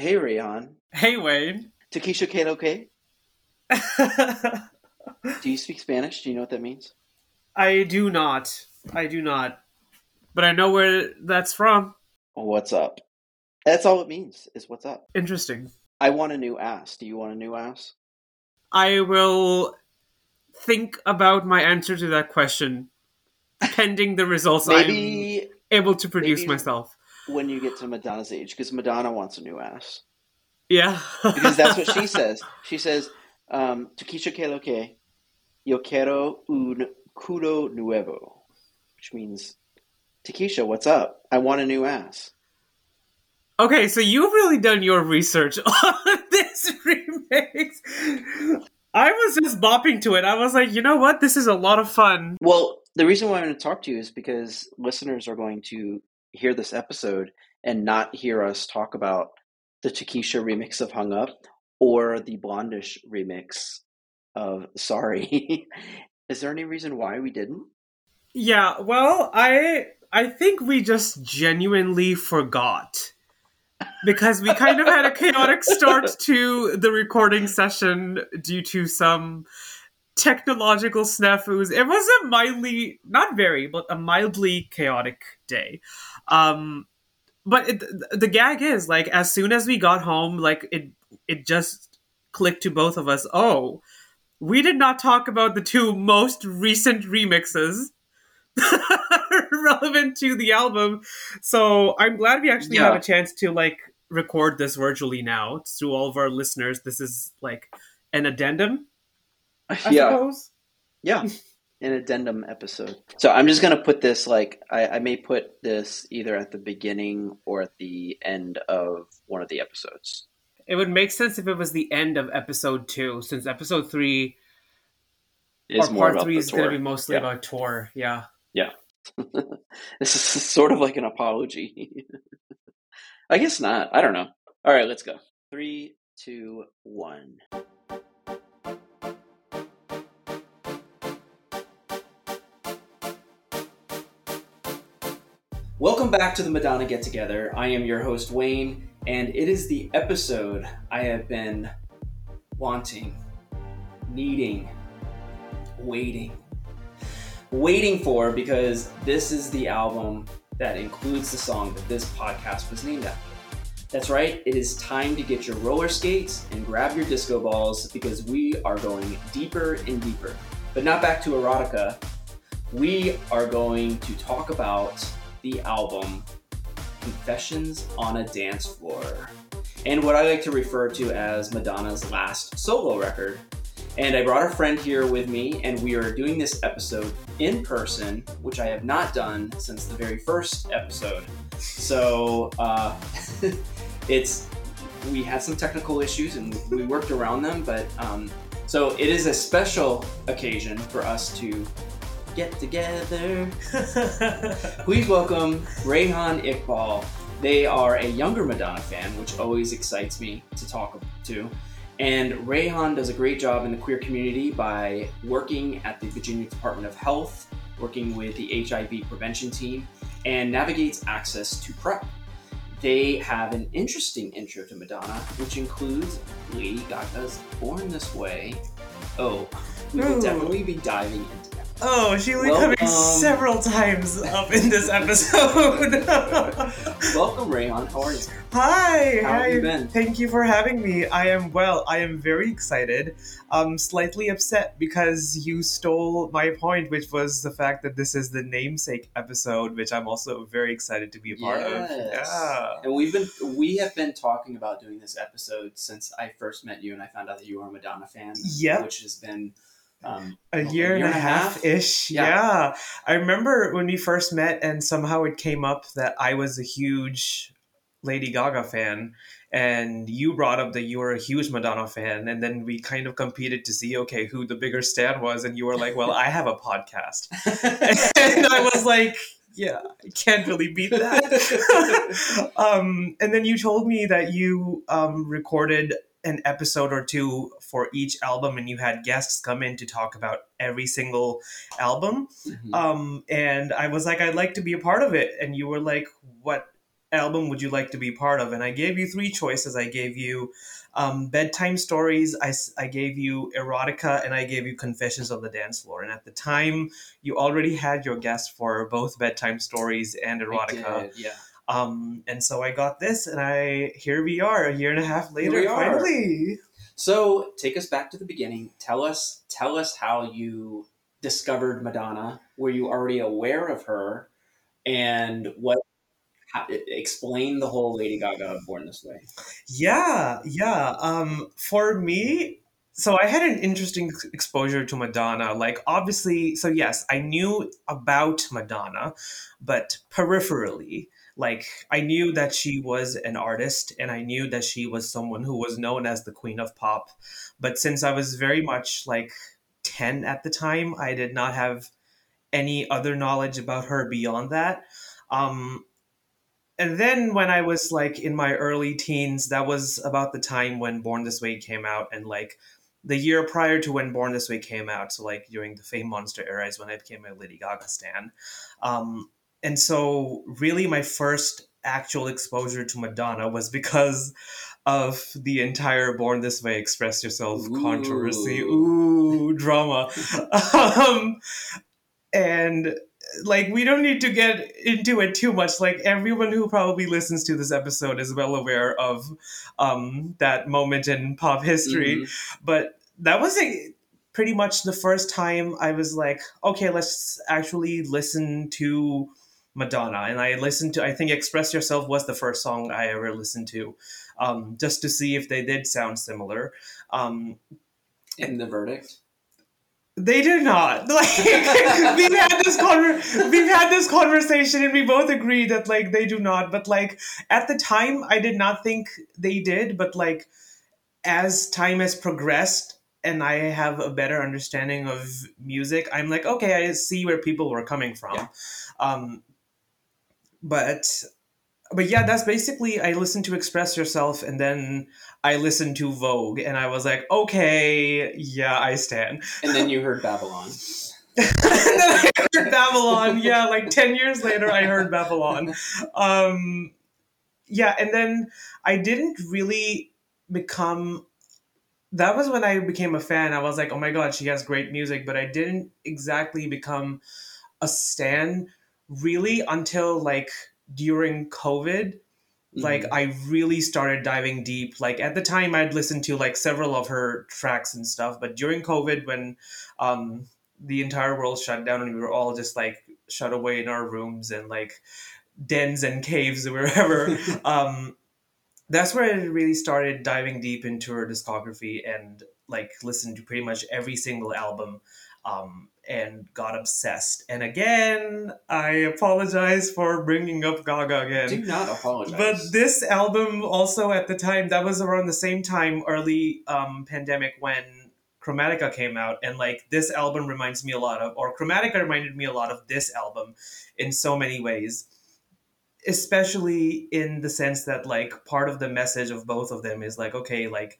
Hey, Rehan. Hey, Wayne. Tokischa Kate okay? Do you speak Spanish? Do you know what that means? I do not. I do not. But I know where that's from. What's up? That's all it means, is what's up. Interesting. I want a new ass. Do you want a new ass? I will think about my answer to that question pending the results Maybe I'm able to produce maybe- myself. When you get to Madonna's age, because Madonna wants a new ass. Yeah. Because that's what she says. She says, um, Tokischa que lo que, yo quiero un culo nuevo. Which means, Tokischa, what's up? I want a new ass. Okay, so you've really done your research on this remix. I was just bopping to it. I was like, you know what? This is a lot of fun. Well, the reason why I'm going to talk to you is because listeners are going to hear this episode and not hear us talk about the Tokischa remix of Hung Up or the Blondish remix of Sorry. is there any reason why we didn't? Yeah, well, I I think we just genuinely forgot. Because we kind of had a chaotic start to the recording session due to some technological snafus. It was a mildly, not very, but a mildly chaotic day. Um, but it, the gag is like as soon as we got home, like it it just clicked to both of us. Oh, we did not talk about the two most recent remixes relevant to the album. So I'm glad we actually Yeah. have a chance to like record this virtually now to all of our listeners. This is like an addendum, I suppose. Yeah. An addendum episode. So I'm just going to put this like, I, I may put this either at the beginning or at the end of one of the episodes. It would make sense if it was the end of episode two, since episode three It's or more part three is going to be mostly Yeah. about tour. Yeah. Yeah. this is sort of like an apology. I guess not. I don't know. All right, let's go. Three, two, one. Welcome back to the Madonna Get Together. I am your host, Wayne, and it is the episode I have been wanting, needing, waiting waiting for because this is the album that includes the song that this podcast was named after. That's right, it is time to get your roller skates and grab your disco balls because we are going deeper and deeper. But not back to erotica. We are going to talk about the album Confessions on a Dance Floor and what I like to refer to as Madonna's last solo record, and I brought a friend here with me, and we are doing this episode in person, which I have not done since the very first episode. So uh, it's we had some technical issues and we worked around them, but um, so it is a special occasion for us to get together. Please welcome Rehan Iqbal. They are a younger Madonna fan, which always excites me to talk to. And Rehan does a great job in the queer community by working at the Virginia Department of Health, working with the HIV prevention team, and navigates access to PrEP. They have an interesting intro to Madonna, which includes Lady Gaga's Born This Way. Oh, we will Ooh. definitely be diving into that. Oh, she will be Welcome. coming several times up in this episode. Welcome, Rehan. How are you? Hi, How have you been? Thank you for having me. I am well. I am very excited. Um, slightly upset because you stole my point, which was the fact that this is the namesake episode, which I'm also very excited to be a part of. Yes. Yeah. And we've been we have been talking about doing this episode since I first met you and I found out that you are a Madonna fan. Yeah. Which has been um, a well, year, and a half ish. Yeah. Yeah. I remember when we first met, and somehow it came up that I was a huge Lady Gaga fan, and you brought up that you were a huge Madonna fan, and then we kind of competed to see, okay, who the bigger stan was, and you were like, well, I have a podcast. and I was like, yeah, I can't really beat that. um, and then you told me that you um, recorded an episode or two for each album, and you had guests come in to talk about every single album. Mhm. Um, and I was like, I'd like to be a part of it. And you were like, what album would you like to be part of? And I gave you three choices. I gave you um, bedtime stories, I, I gave you erotica, and I gave you confessions on the dance floor. And at the time, you already had your guest for both bedtime stories and erotica. yeah. Um, and so I got this, and I here we are, a year and a half later, finally. So take us back to the beginning. Tell us tell us how you discovered Madonna. Were you already aware of her? And what how, explain the whole Lady Gaga Born This Way. Yeah, yeah. Um, for me, so I had an interesting exposure to Madonna. Like, obviously, so yes, I knew about Madonna, but peripherally. Like, I knew that she was an artist and I knew that she was someone who was known as the Queen of Pop. But since I was very much like 10 at the time, I did not have any other knowledge about her beyond that. Um, and then when I was like in my early teens, that was about the time when Born This Way came out, and like the year prior to when Born This Way came out, so like during the Fame Monster era is when I became a Lady Gaga stan. Um, and so really my first actual exposure to Madonna was because of the entire Born This Way Express Yourself Ooh. controversy. Ooh, drama. um, and like we don't need to get into it too much like everyone who probably listens to this episode is well aware of um that moment in pop history Mhm. but that was a, pretty much the first time i was like okay let's actually listen to madonna and i listened to i think express yourself was the first song i ever listened to um, just to see if they did sound similar um, And the verdict. they do not. Like we've had this conver- we've had this conversation and we both agree that like they do not. But like at the time, I did not think they did. But like as time has progressed and I have a better understanding of music, I'm like, okay, I see where people were coming from. Yeah. Um, but but yeah, that's basically I listened to Express Yourself and then I listened to Vogue and I was like, okay, yeah, I stand. And then you heard Babylon. and then I heard Babylon. Yeah, like 10 years later, I heard Babylon. Um, yeah, and then I didn't really become. That was when I became a fan. I was like, oh my god, she has great music, but I didn't exactly become a stan really until like during COVID like Mhm. i really started diving deep like at the time i'd listened to like several of her tracks and stuff but during covid when um the entire world shut down and we were all just like shut away in our rooms and like dens and caves or wherever um that's where i really started diving deep into her discography and like listened to pretty much every single album um and got obsessed. And again i apologize for bringing up gaga again. Do not apologize. but this album also at the time that was around the same time early um, pandemic when chromatica came out. And like this album reminds me a lot of or chromatica reminded me a lot of this album in so many ways. Especially in the sense that like part of the message of both of them is like okay like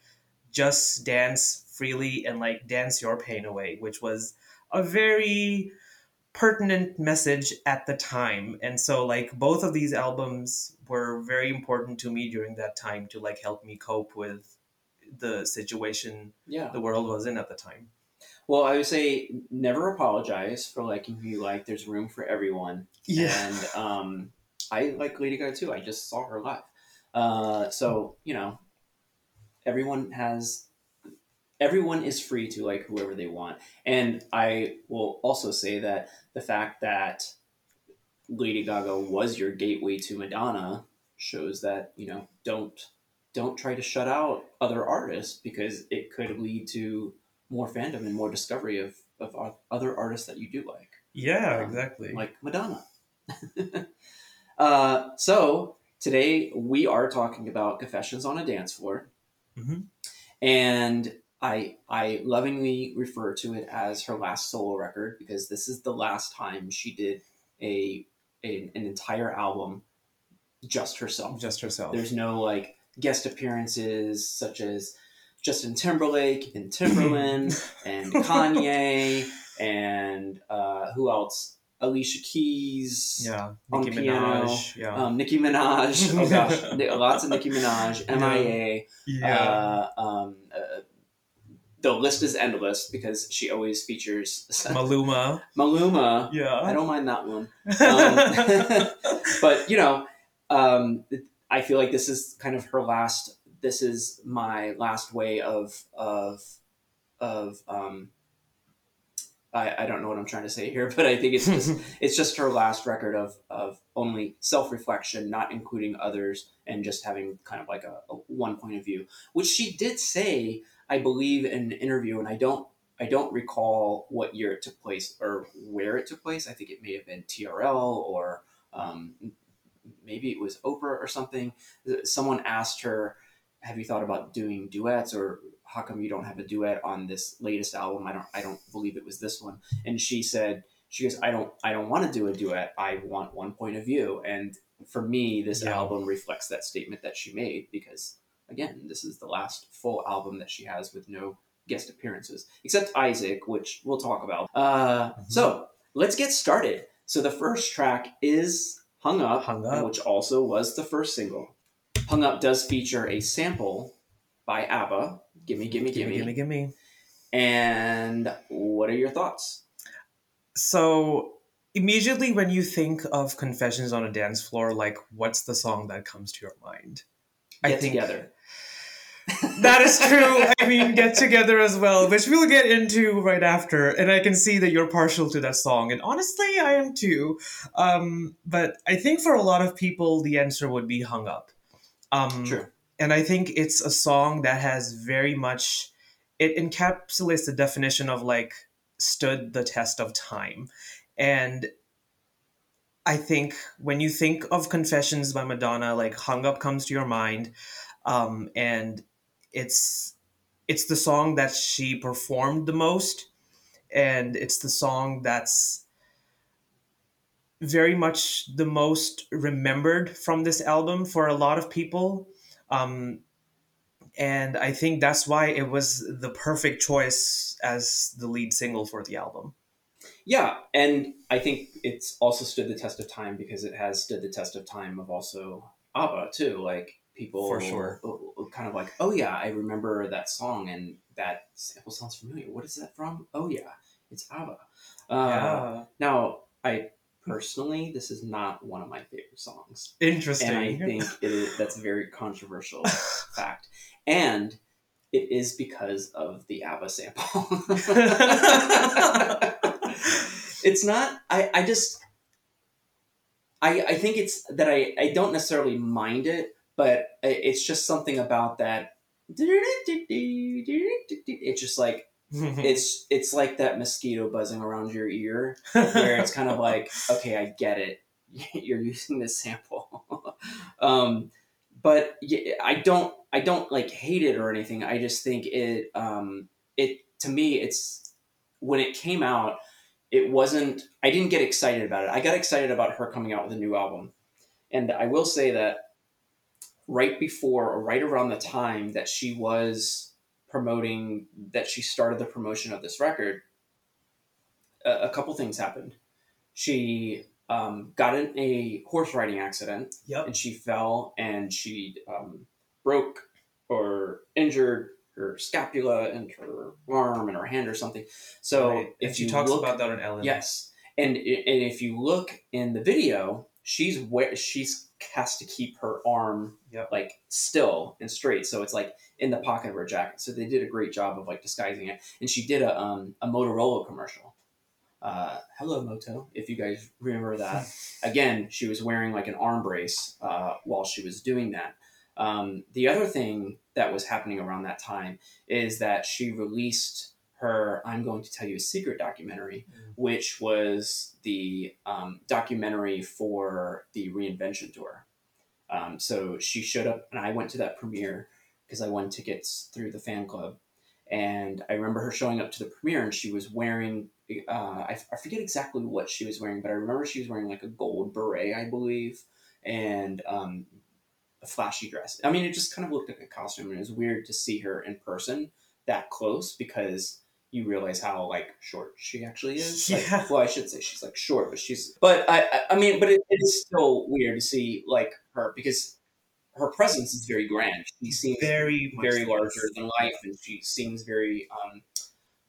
just dance freely and like dance your pain away which was a very pertinent message at the time and so like both of these albums were very important to me during that time to like help me cope with the situation yeah. the world was in at the time Well, I would say never apologize for liking who you like. There's room for everyone. yeah. And um, I like Lady Gaga too. I just saw her live. Uh, so you know, everyone has. Everyone is free to like whoever they want, and I will also say that the fact that Lady Gaga was your gateway to Madonna shows that you know don't don't try to shut out other artists because it could lead to more fandom and more discovery of, of other artists that you do like yeah Um, exactly like Madonna. uh, so today we are talking about Confessions on a Dance Floor, Mhm. and I I lovingly refer to it as her last solo record because this is the last time she did a, a an entire album just herself. just herself There's no like guest appearances such as Justin Timberlake and Timberland and Kanye and uh, who else? Alicia Keys, Yeah, On Nicki piano, Minaj. Yeah, um, Nicki Minaj. Oh gosh, lots of Nicki Minaj, MIA. yeah. Uh, um, uh, the list is endless because she always features Maluma. Maluma. Yeah. I don't mind that one. Um, but you know, um, I feel like this is kind of her last. This is my last way of of of. Um, I, I don't know what I'm trying to say here, but I think it's just it's just her last record of of only self reflection, not including others, and just having kind of like a, a one point of view, which she did say, I believe, in an interview, and I don't I don't recall what year it took place or where it took place. I think it may have been TRL or um, maybe it was Oprah or something. Someone asked her, "Have you thought about doing duets or?" How come you don't have a duet on this latest album? I don't. I don't believe it was this one. And she said, she goes, I don't. I don't want to do a duet. I want one point of view. And for me, this Yeah. album reflects that statement that she made because, again, this is the last full album that she has with no guest appearances, except Isaac, which we'll talk about. Uh, Mhm. So let's get started. So the first track is "Hung Up," Hung Up. which also was the first single. "Hung Up" does feature a sample by ABBA. Gimme, gimme, gimme, gimme, gimme, gimme. And what are your thoughts? So immediately when you think of confessions on a dance floor, like what's the song that comes to your mind? Get I think together. That is true. I mean, get together as well, which we'll get into right after. And I can see that you're partial to that song, and honestly, I am too. Um, but I think for a lot of people, the answer would be "Hung Up." Um, True. and I think it's a song that has very much it encapsulates the definition of like stood the test of time, and I think when you think of Confessions by Madonna, like "Hung Up" comes to your mind, um, and it's it's the song that she performed the most, and it's the song that's very much the most remembered from this album for a lot of people. Um, and I think that's why it was the perfect choice as the lead single for the album. Yeah, and I think it's also stood the test of time because it has stood the test of time of also ABBA too. Like people For sure. kind of like, oh yeah, I remember that song and that sample sounds familiar. What is that from? Oh yeah, it's ABBA. Uh, yeah, Now, I personally, this is not one of my favorite songs. interesting. and I think it is, that's a very controversial fact. And it is because of the ABBA sample. it's not. I. I just. I. I think it's that I. I don't necessarily mind it, but it's just something about that. It's just like it's it's like that mosquito buzzing around your ear where it's kind of like, okay, I get it. You're using this sample. um, but I don't, I don't like hate it or anything. I just think it, um, it to me, it's when it came out, it wasn't. I didn't get excited about it. I got excited about her coming out with a new album, and I will say that right before or right around the time that she was promoting that she started the promotion of this record a, a couple things happened she um, got in a horse riding accident yep. and she fell and she um, broke or injured her scapula and her arm and her hand or something so Right. if she you talks look, about that on Ellen. Yes, and and if you look in the video, she's where she's has to keep her arm Yep. like still and straight, so it's like in the pocket of her jacket. So they did a great job of like disguising it. And she did a um a Motorola commercial. Uh, hello Moto, if you guys remember that. Again, she was wearing like an arm brace uh, while she was doing that. Um, the other thing that was happening around that time is that she released her I'm going to tell you a secret documentary, Mm. which was the um, documentary for the reinvention tour. Um, so she showed up, and I went to that premiere because I won tickets through the fan club. And I remember her showing up to the premiere, and she was wearing, uh, I, I forget exactly what she was wearing, but I remember she was wearing like a gold beret, I believe, and um, a flashy dress. I mean, it just kind of looked like a costume, and it was weird to see her in person that close because you realize how like short she actually is. Yeah. Like, well, I should say she's like short, but she's. But I, I, mean, but it, it is still weird to see like her because her presence is very grand. She seems very very larger than life, and she seems very. Um,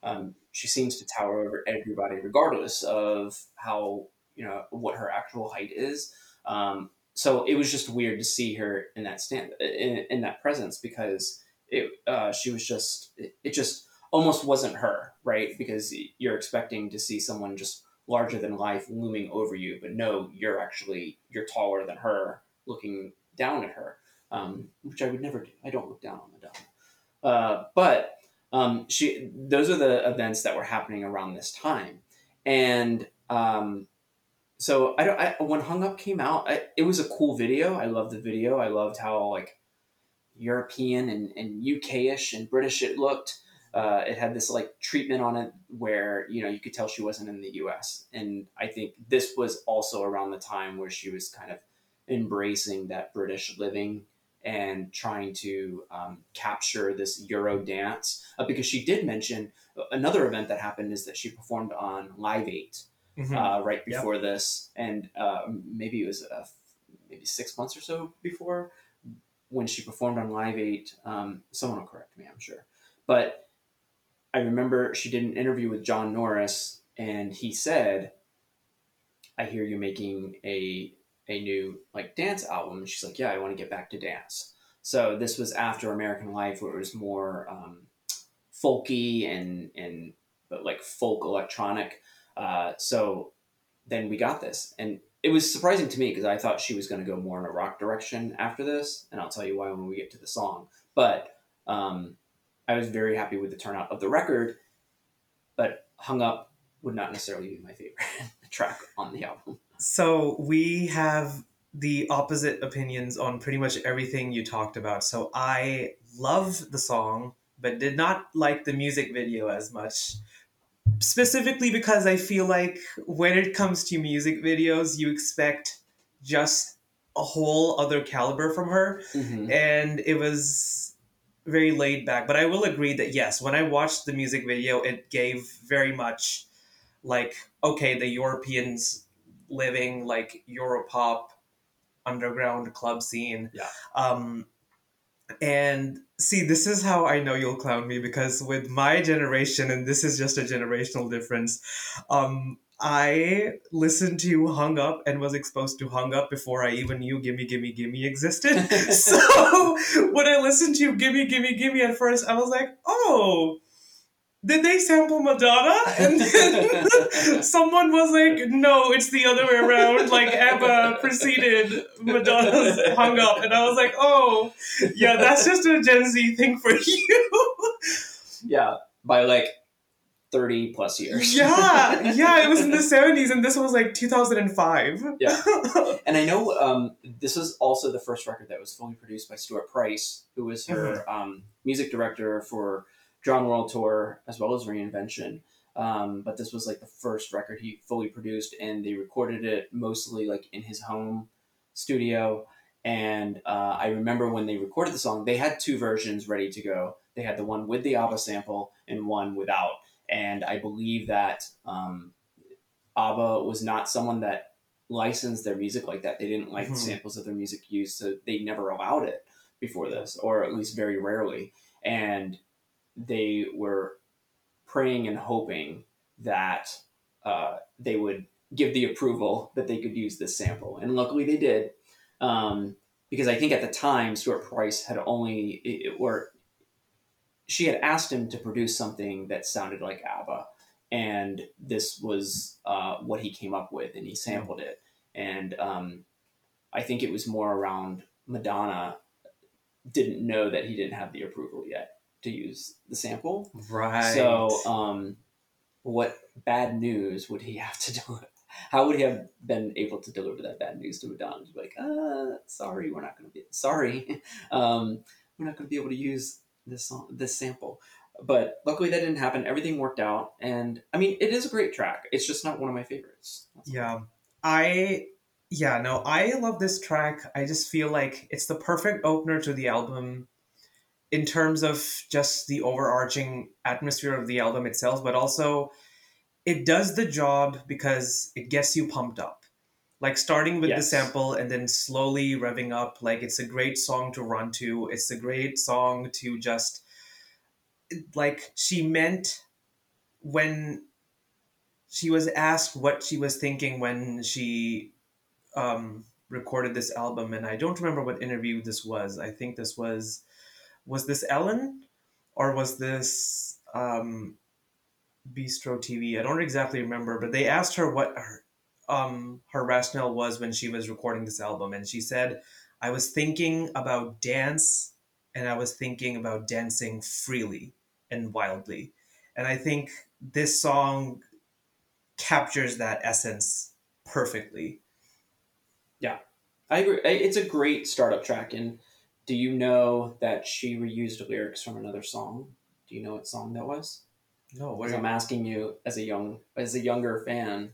um, she seems to tower over everybody, regardless of how you know what her actual height is. Um, so it was just weird to see her in that stand in, in that presence because it uh, she was just it, it just almost wasn't her right because you're expecting to see someone just larger than life looming over you but no you're actually you're taller than her looking down at her um, which i would never do i don't look down on madonna uh, but um, she those are the events that were happening around this time and um, so I don't. I, when Hung Up came out, I, it was a cool video. I loved the video. I loved how like European and, and UK-ish and British it looked. Uh, it had this like treatment on it where you know you could tell she wasn't in the U.S. And I think this was also around the time where she was kind of embracing that British living and trying to um, capture this Euro dance uh, because she did mention another event that happened is that she performed on Live 8 Mhm. uh, right before this, and uh, maybe it was uh, maybe six months or so before when she performed on Live Eight. Um, someone will correct me, I'm sure, but I remember she did an interview with John Norris, and he said, "I hear you're making a a new like dance album." And she's like, "Yeah, I want to get back to dance." So this was after American Life, where it was more um, folky and and but like folk electronic. Uh, so then we got this, and it was surprising to me because I thought she was going to go more in a rock direction after this, and I'll tell you why when we get to the song. But um, I was very happy with the turnout of the record, but "Hung Up" would not necessarily be my favorite track on the album. So we have the opposite opinions on pretty much everything you talked about. So I love the song, but did not like the music video as much. Specifically because I feel like when it comes to music videos, you expect just a whole other caliber from her mm-hmm. and it was very laid back. But I will agree that yes, when I watched the music video, it gave very much like okay, the Europeans living like Europop underground club scene. Yeah. Um, and see, this is how I know you'll clown me because with my generation, and this is just a generational difference, um, I listened to Hung Up and was exposed to Hung Up before I even knew Gimme Gimme Gimme existed. so when I listened to Gimme Gimme Gimme at first, I was like, oh, did they sample Madonna? And then someone was like, no, it's the other way around. Like ABBA preceded Madonna's Hung Up. And I was like, oh, yeah, that's just a Gen Z thing for you. yeah, by like thirty plus years. yeah, yeah, it was in the 70s and this was like 2005. Yeah. And I know um, this is also the first record that was fully produced by Stuart Price, who was her um, music director for Drowned World Tour as well as Reinvention. Um, but this was like the first record he fully produced, and they recorded it mostly like in his home studio. And uh, I remember when they recorded the song, they had two versions ready to go. They had the one with the ABBA sample and one without. And I believe that um, ABBA was not someone that licensed their music like that. They didn't like Mhm. samples of their music used, so they never allowed it before this, or at least very rarely. And they were praying and hoping that uh, they would give the approval that they could use this sample. And luckily they did. Um, because I think at the time, Stuart Price had only, it- or she had asked him to produce something that sounded like ABBA. And this was uh, what he came up with, and he sampled it. And um, I think it was more around Madonna didn't know that he didn't have the approval yet to use the sample. Right. So, um, what bad news would he have to do? How would he have been able to deliver that bad news to Madonna? To be like, uh, sorry, we're not going to be sorry, um, we're not going to be able to use this song, this sample. But luckily, that didn't happen. Everything worked out, and I mean, it is a great track. It's just not one of my favorites. That's. Yeah. I yeah, no, I love this track. I just feel like it's the perfect opener to the album. in terms of just the overarching atmosphere of the album itself, but also it does the job because it gets you pumped up. Like starting with the sample and then slowly revving up. Like it's a great song to run to. It's a great song to just like she meant when she was asked what she was thinking when she um, recorded this album, and I don't remember what interview this was. I think this was was this Ellen or was this um, Bistro TV? I don't exactly remember, but they asked her what her um, her rationale was when she was recording this album, and she said, "I was thinking about dance, and I was thinking about dancing freely and wildly." And I think this song captures that essence perfectly. Yeah, I agree. It's a great startup track. And do you know that she reused lyrics from another song? Do you know what song that was? No, what I'm asking you, as a young, as a younger fan,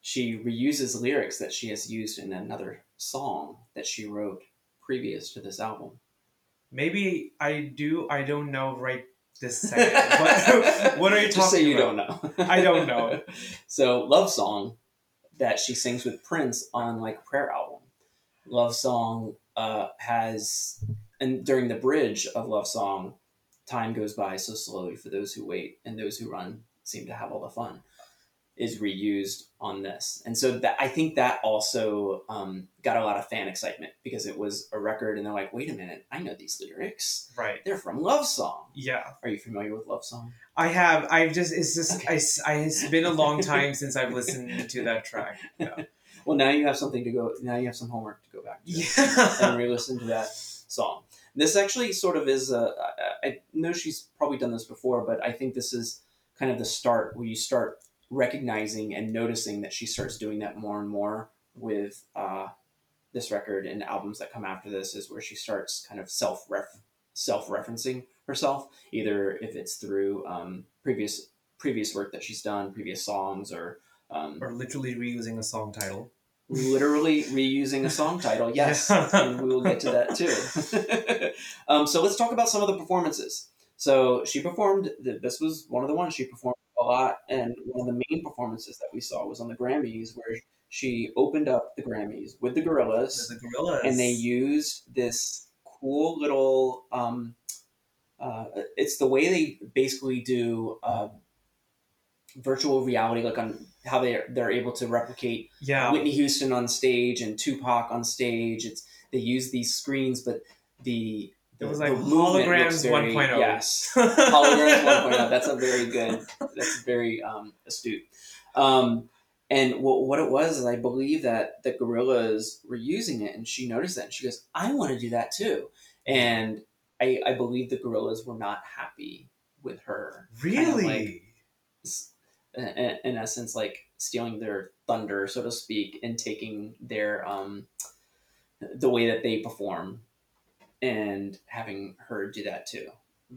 she reuses lyrics that she has used in another song that she wrote previous to this album. maybe I do. I don't know right this second. what, what are you talking Just say you about? don't know. I don't know. so, love song that she sings with Prince on like Prayer album. Love song uh, has, and during the bridge of Love song, time goes by so slowly for those who wait, and those who run seem to have all the fun. Is reused on this, and so that I think that also um, got a lot of fan excitement because it was a record, and they're like, "Wait a minute, I know these lyrics. Right. They're from Love Song." Yeah. Are you familiar with Love Song? I have. I've just. It's just. Okay. I I it's been a long time since I've listened to that track. Yeah. Well, now you have something to go. Now you have some homework to go back to Yeah. and re-listen to that song. This actually sort of is a. I know she's probably done this before, but I think this is kind of the start where you start recognizing and noticing that she starts doing that more and more with uh, this record and albums that come after this. Is where she starts kind of self self referencing herself, either if it's through um, previous previous work that she's done, previous songs, or um, or literally reusing a song title. literally reusing a song title. Yes, and we will get to that too. um, so let's talk about some of the performances. So she performed. This was one of the ones she performed a lot, and one of the main performances that we saw was on the Grammys, where she opened up the Grammys with the Gorillaz, The Gorillaz. and they used this cool little. Um, uh, it's the way they basically do uh, virtual reality, like on how they they're able to replicate Yeah. Whitney Houston on stage and Tupac on stage. It's they use these screens, but the It was like holograms very- 1.0. Yes, holograms 1.0. That's a very good. That's very um, astute. Um, and what, what it was is I believe that the Gorillaz were using it, and she noticed that, and she goes, "I want to do that too." And I, I believe the Gorillaz were not happy with her. really. like- in, in essence like stealing their thunder so to speak and taking their um the way that they perform and having her do that too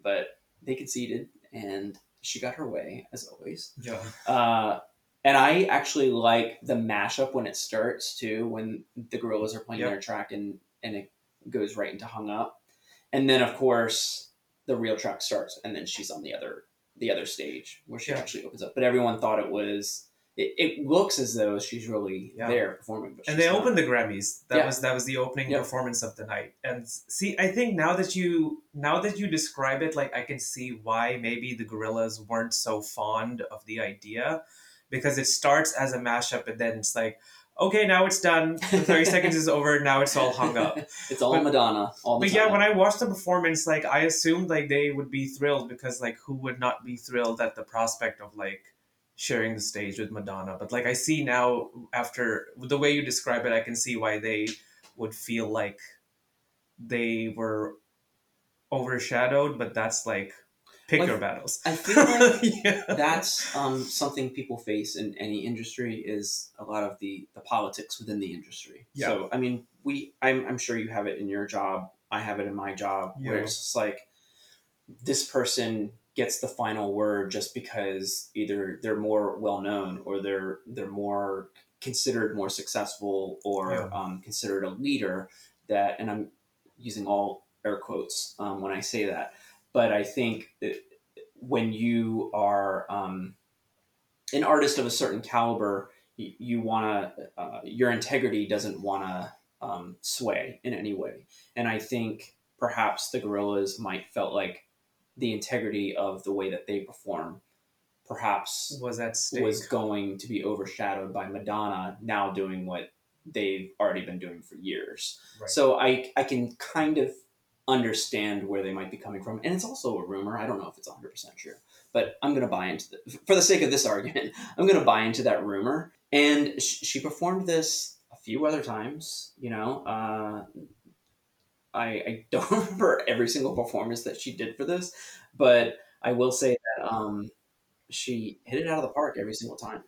but they conceded and she got her way as always yeah. uh and I actually like the mashup when it starts too, when the Gorillaz are playing Yep. their track and and it goes right into hung up, and then of course the real track starts, and then she's on the other the other stage where she Yeah. actually opens up. But everyone thought it was. It, it looks as though she's really Yeah. there performing, and they not. opened the Grammys. That Yeah. was that was the opening Yep. performance of the night. And see, I think now that you now that you describe it, like I can see why maybe the Gorillaz weren't so fond of the idea, because it starts as a mashup and then it's like, okay, now it's done. The thirty seconds is over. Now it's all hung up. it's all But- Madonna all But time. yeah, when I watched the performance, like I assumed like they would be thrilled because like who would not be thrilled at the prospect of like sharing the stage with Madonna? But like I see now after the way you describe it, I can see why they would feel like they were overshadowed. But that's like pick Like, your battles. I feel like yeah. that's um, something people face in any industry is a lot of the, the politics within the industry. Yeah. So I mean, we I'm, I'm sure you have it in your job. I have it in my job yeah. where it's just like this person gets the final word just because either they're more well known or they're they're more considered more successful or Yeah. um, considered a leader that and I'm using all air quotes um, when I say that, but I think that when you are um, an artist of a certain caliber, you, you want to, uh, your integrity doesn't want to um, sway in any way. And I think perhaps the Gorillaz might felt like the integrity of the way that they perform perhaps Was at stake. was going to be overshadowed by Madonna now doing what they've already been doing for years. Right. So I I can kind of understand where they might be coming from, and it's also a rumor. I don't know if it's 100 percent true, but I'm going to buy into the, for the sake of this argument. I'm going to buy into that rumor. And sh- she performed this a few other times. You know, uh, I I don't remember every single performance that she did for this, but I will say that um, she hit it out of the park every single time.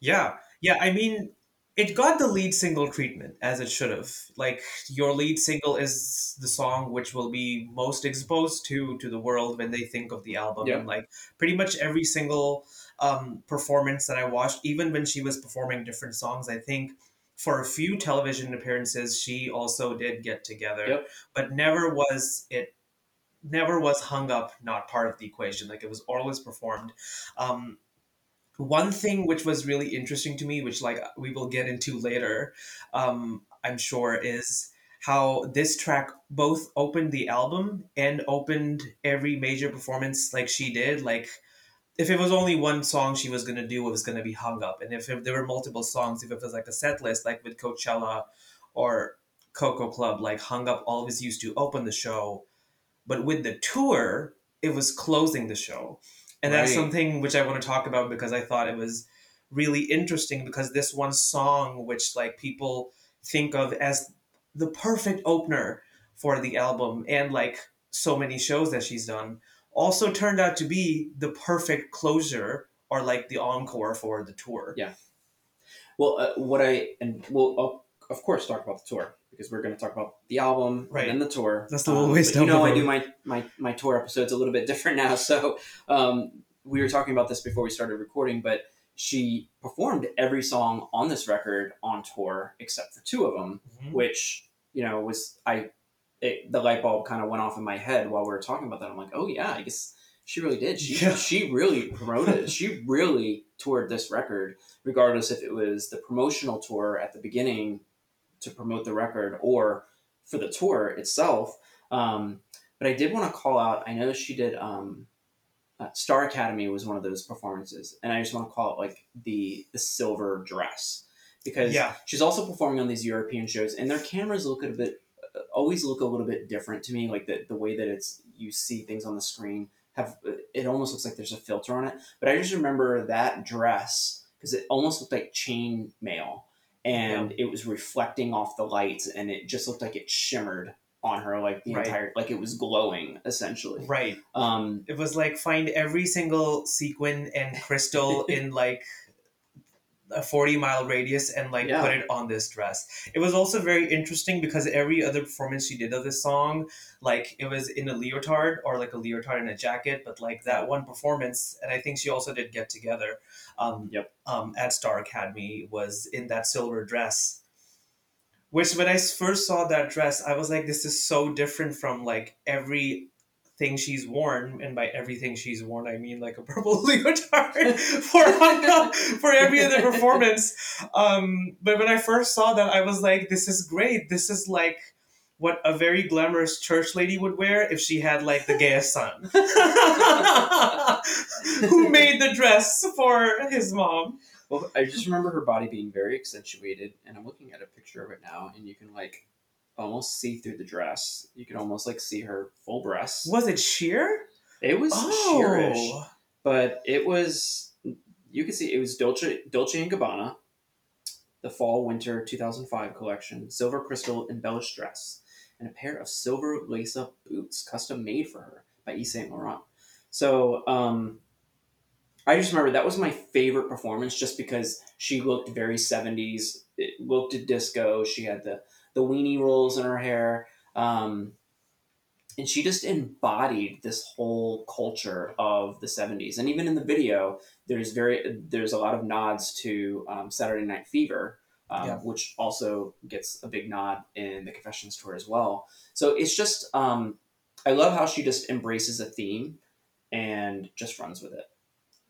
Yeah, yeah. I mean, it got the lead single treatment as it should have. Like your lead single is the song which will be most exposed to to the world when they think of the album. Yeah. And like pretty much every single um, performance that I watched, even when she was performing different songs, I think for a few television appearances she also did get together, Yep. but never was it. Never was hung up, not part of the equation. Like it was always performed. Um, one thing which was really interesting to me which like we will get into later um, i'm sure is how this track both opened the album and opened every major performance like she did like if it was only one song she was going to do it was going to be hung up. And if, if there were multiple songs if it was like a set list like with coachella or Koko club like hung up always used to open the show but with the tour it was closing the show. And that's something which I want to talk about because I thought it was really interesting because this one song, which like people think of as the perfect opener for the album and like so many shows that she's done, also turned out to be the perfect closure or like the encore for the tour. Yeah. Well, uh, what I and we'll uh, of course talk about the tour because we're going to talk about the album Right. and then the tour. That's the Um, down You know, I do my, my my tour episodes a little bit different now. So um, we were talking about this before we started recording, but she performed every song on this record on tour except for two of them, Mhm. which you know was I. It, the light bulb kind of went off in my head while we were talking about that. I'm like, oh yeah, I guess she really did. She Yeah. she really promoted. she really toured this record, regardless if it was the promotional tour at the beginning to promote the record or for the tour itself. Um, but I did want to call out. I know she did. Um, uh, Star Academy was one of those performances, and I just want to call it like the the silver dress because Yeah. she's also performing on these European shows, and their cameras look a bit always look a little bit different to me. Like the the way that it's you see things on the screen have it almost looks like there's a filter on it. But I just remember that dress because it almost looked like chain mail, and it was reflecting off the lights, and it just looked like it shimmered on her like the Right. entire like it was glowing essentially. Right. Um, It was like find every single sequin and crystal in like a 40 mile radius and like Yeah. put it on this dress. It was also very interesting because every other performance she did of this song, like it was in a leotard or like a leotard and a jacket, but like that one performance, and I think she also did get together um, Yep. um, at Star Academy, was in that silver dress. Which when I first saw that dress, I was like, this is so different from like every thing she's worn, and by everything she's worn, I mean like a purple leotard for for every other performance. Um, but when I first saw that, I was like, "This is great. This is like what a very glamorous church lady would wear if she had like the gayest son, who made the dress for his mom." well, I just remember her body being very accentuated, and I'm looking at a picture of it now, and you can like almost see through the dress. You can almost like see her full breasts. Was it sheer? It was sheerish, Oh, but it was you can see it was Dolce Dolce and Gabbana, the fall winter 2005 collection, silver crystal embellished dress, and a pair of silver lace up boots custom made for her by Yves Saint Laurent. So um, I just remember that was my favorite performance, just because she looked very 70s. It looked at disco. She had the the weenie rolls in her hair. Um, and she just embodied this whole culture of the 70s and even in the video there's very there's a lot of nods to um, saturday night fever um, Yeah. which also gets a big nod in the confessions tour as well so it's just um, I love how she just embraces a theme and just runs with it.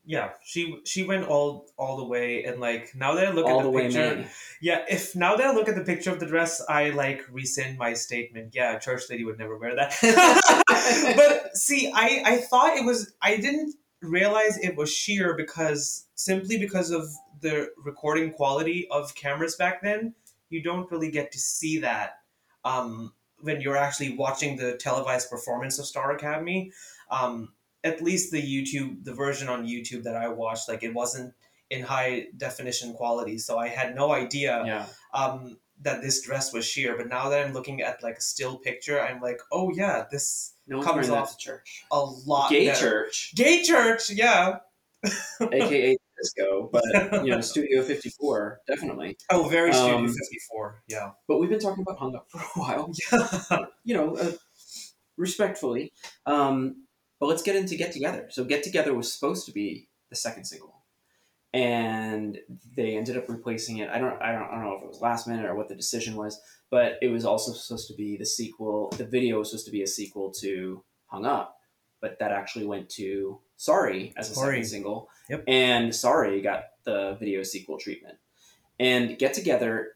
Yeah, she she went all all the way, and like now that I look All at the the, picture, man. yeah. If now that I look at the picture of the dress, I like rescind my statement. Yeah, a church lady would never wear that. but see, I I thought it was. I didn't realize it was sheer because simply because of the recording quality of cameras back then, you don't really get to see that um, when you're actually watching the televised performance of Star Academy. Um, at least the YouTube, the version on YouTube that I watched, like it wasn't in high definition quality, so I had no idea Yeah. um, that this dress was sheer. But now that I'm looking at like a still picture, I'm like, oh yeah, this No Comes off church. a lot. Gay better. church, Gay church, yeah. aka disco, but you know, Studio 54, definitely. Oh, very Studio Um, 54. Yeah. But we've been talking about Hung Up for a while. Yeah. you know, uh, respectfully. Um, but let's get into Get Together. So Get Together was supposed to be the second single, and they ended up replacing it. I don't, I don't, I don't know if it was last minute or what the decision was, but it was also supposed to be the sequel. The video was supposed to be a sequel to Hung Up, but that actually went to Sorry as a Sorry. second single, Yep. and Sorry got the video sequel treatment. And Get Together,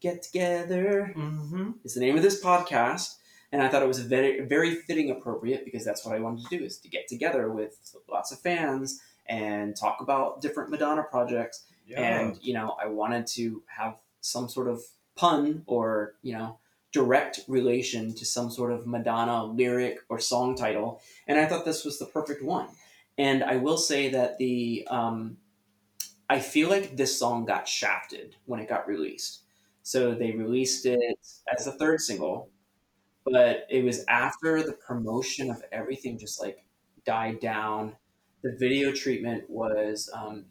Get Together hmm is the name of this podcast and i thought it was very very fitting appropriate because that's what i wanted to do is to get together with lots of fans and talk about different madonna projects. Yeah. and you know i wanted to have some sort of pun or you know direct relation to some sort of madonna lyric or song title. And i thought this was the perfect one. And i will say that the um, i feel like this song got shafted when it got released. So they released it as a third single, but it was after the promotion of everything just like died down. The video treatment was um,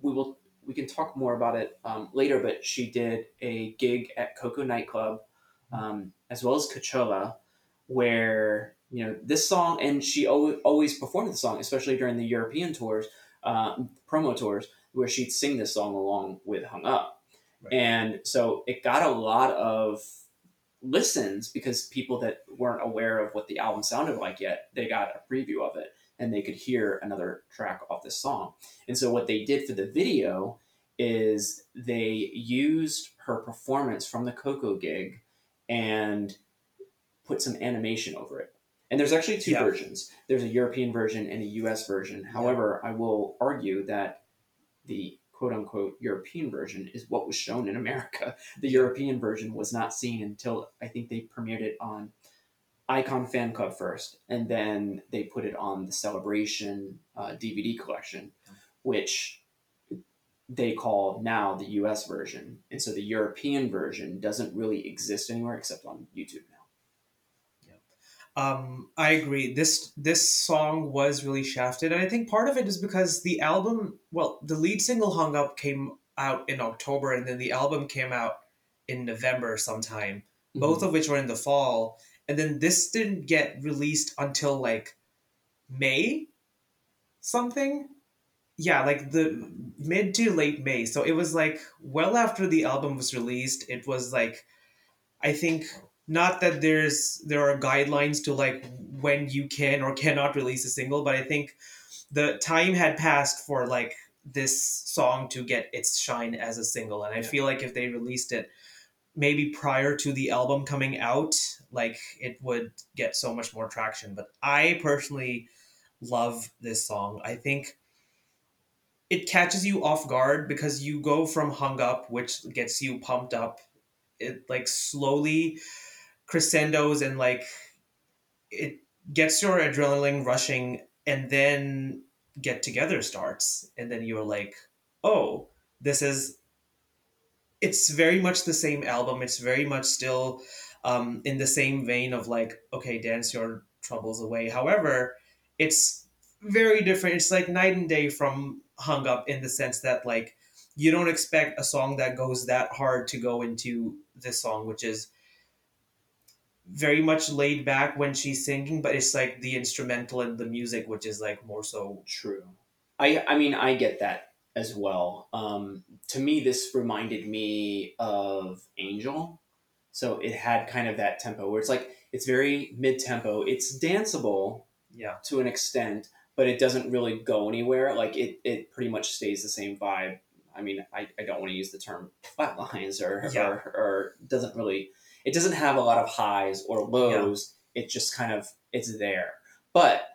we will we can talk more about it um, later, but she did a gig at Koko nightclub um, as well as Coachella, where you know this song and she al- always performed the song, especially during the European tours, uh, promo tours, where she'd sing this song along with Hung Up. Right. And so it got a lot of listens because people that weren't aware of what the album sounded like yet, they got a preview of it and they could hear another track off this song. And so what they did for the video is they used her performance from the Koko gig and put some animation over it. And there's actually two Yeah. versions. There's a European version and a US version. However, I will argue that the quote unquote European version is what was shown in America. The European version was not seen until I think they premiered it on Icon Fan Club first, and then they put it on the Celebration uh, DVD collection, which they call now the US version. And so the European version doesn't really exist anywhere except on YouTube now. Um, I agree. This this song was really shafted, and I think part of it is because the album, well, the lead single "Hung Up" came out in October, and then the album came out in November sometime. Both of which were in the fall, and then this didn't get released until like May, something. Yeah, like the mid to late May. So it was like well after the album was released. It was like, I think not that there's there are guidelines to like when you can or cannot release a single but i think the time had passed for like this song to get its shine as a single. And i Yeah. feel like if they released it maybe prior to the album coming out like it would get so much more traction. But i personally love this song. I think it catches you off guard because you go from hung up which gets you pumped up it like slowly crescendos and like it gets your adrenaline rushing and then get together starts. And then you're like oh this is it's very much the same album. It's very much still um, in the same vein of like okay dance your troubles away. However it's very different. It's like night and day from hung up in the sense that like you don't expect a song that goes that hard to go into this song which is very much laid back when she's singing, but it's like the instrumental and the music, which is like more so. True. I I mean I get that as well. Um, to me, this reminded me of Angel, so it had kind of that tempo where it's like it's very mid tempo. It's danceable Yeah. to an extent, but it doesn't really go anywhere. Like it, it pretty much stays the same vibe. I mean, I, I don't want to use the term flat lines or, Yeah. or or doesn't really it doesn't have a lot of highs or lows. It just kind of it's there. But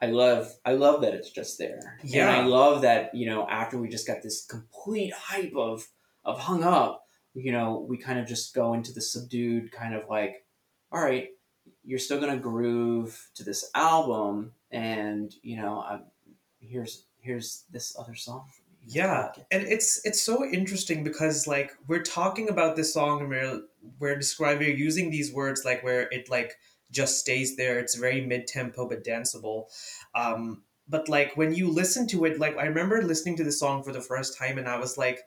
I love I love that it's just there. Yeah. And I love that, you know, after we just got this complete hype of of hung up, you know, we kind of just go into the subdued kind of like, all right, you're still gonna groove to this album, and you know, i here's here's this other song. Yeah, and it's it's so interesting because like we're talking about this song and we're we're describing we're using these words like where it like just stays there. It's very mid tempo but danceable. Um, but like when you listen to it, like I remember listening to the song for the first time and I was like,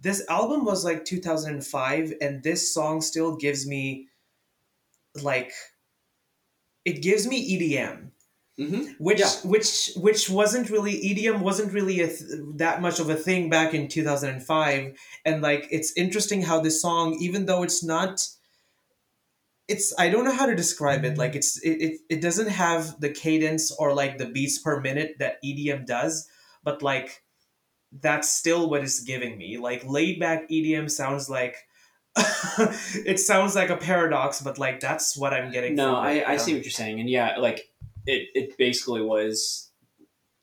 this album was like 2005 and this song still gives me like it gives me EDM hmm which Yeah. which which wasn't really EDM wasn't really a th- that much of a thing back in 2005 and like it's interesting how this song even though it's not it's I don't know how to describe it. Like it's it, it, it doesn't have the cadence or like the beats per minute that EDM does. But like that's still what it's giving me. Like laid back EDM sounds like it sounds like a paradox but like that's what I'm getting No, I, I see what you're saying, and yeah, like it, it basically was,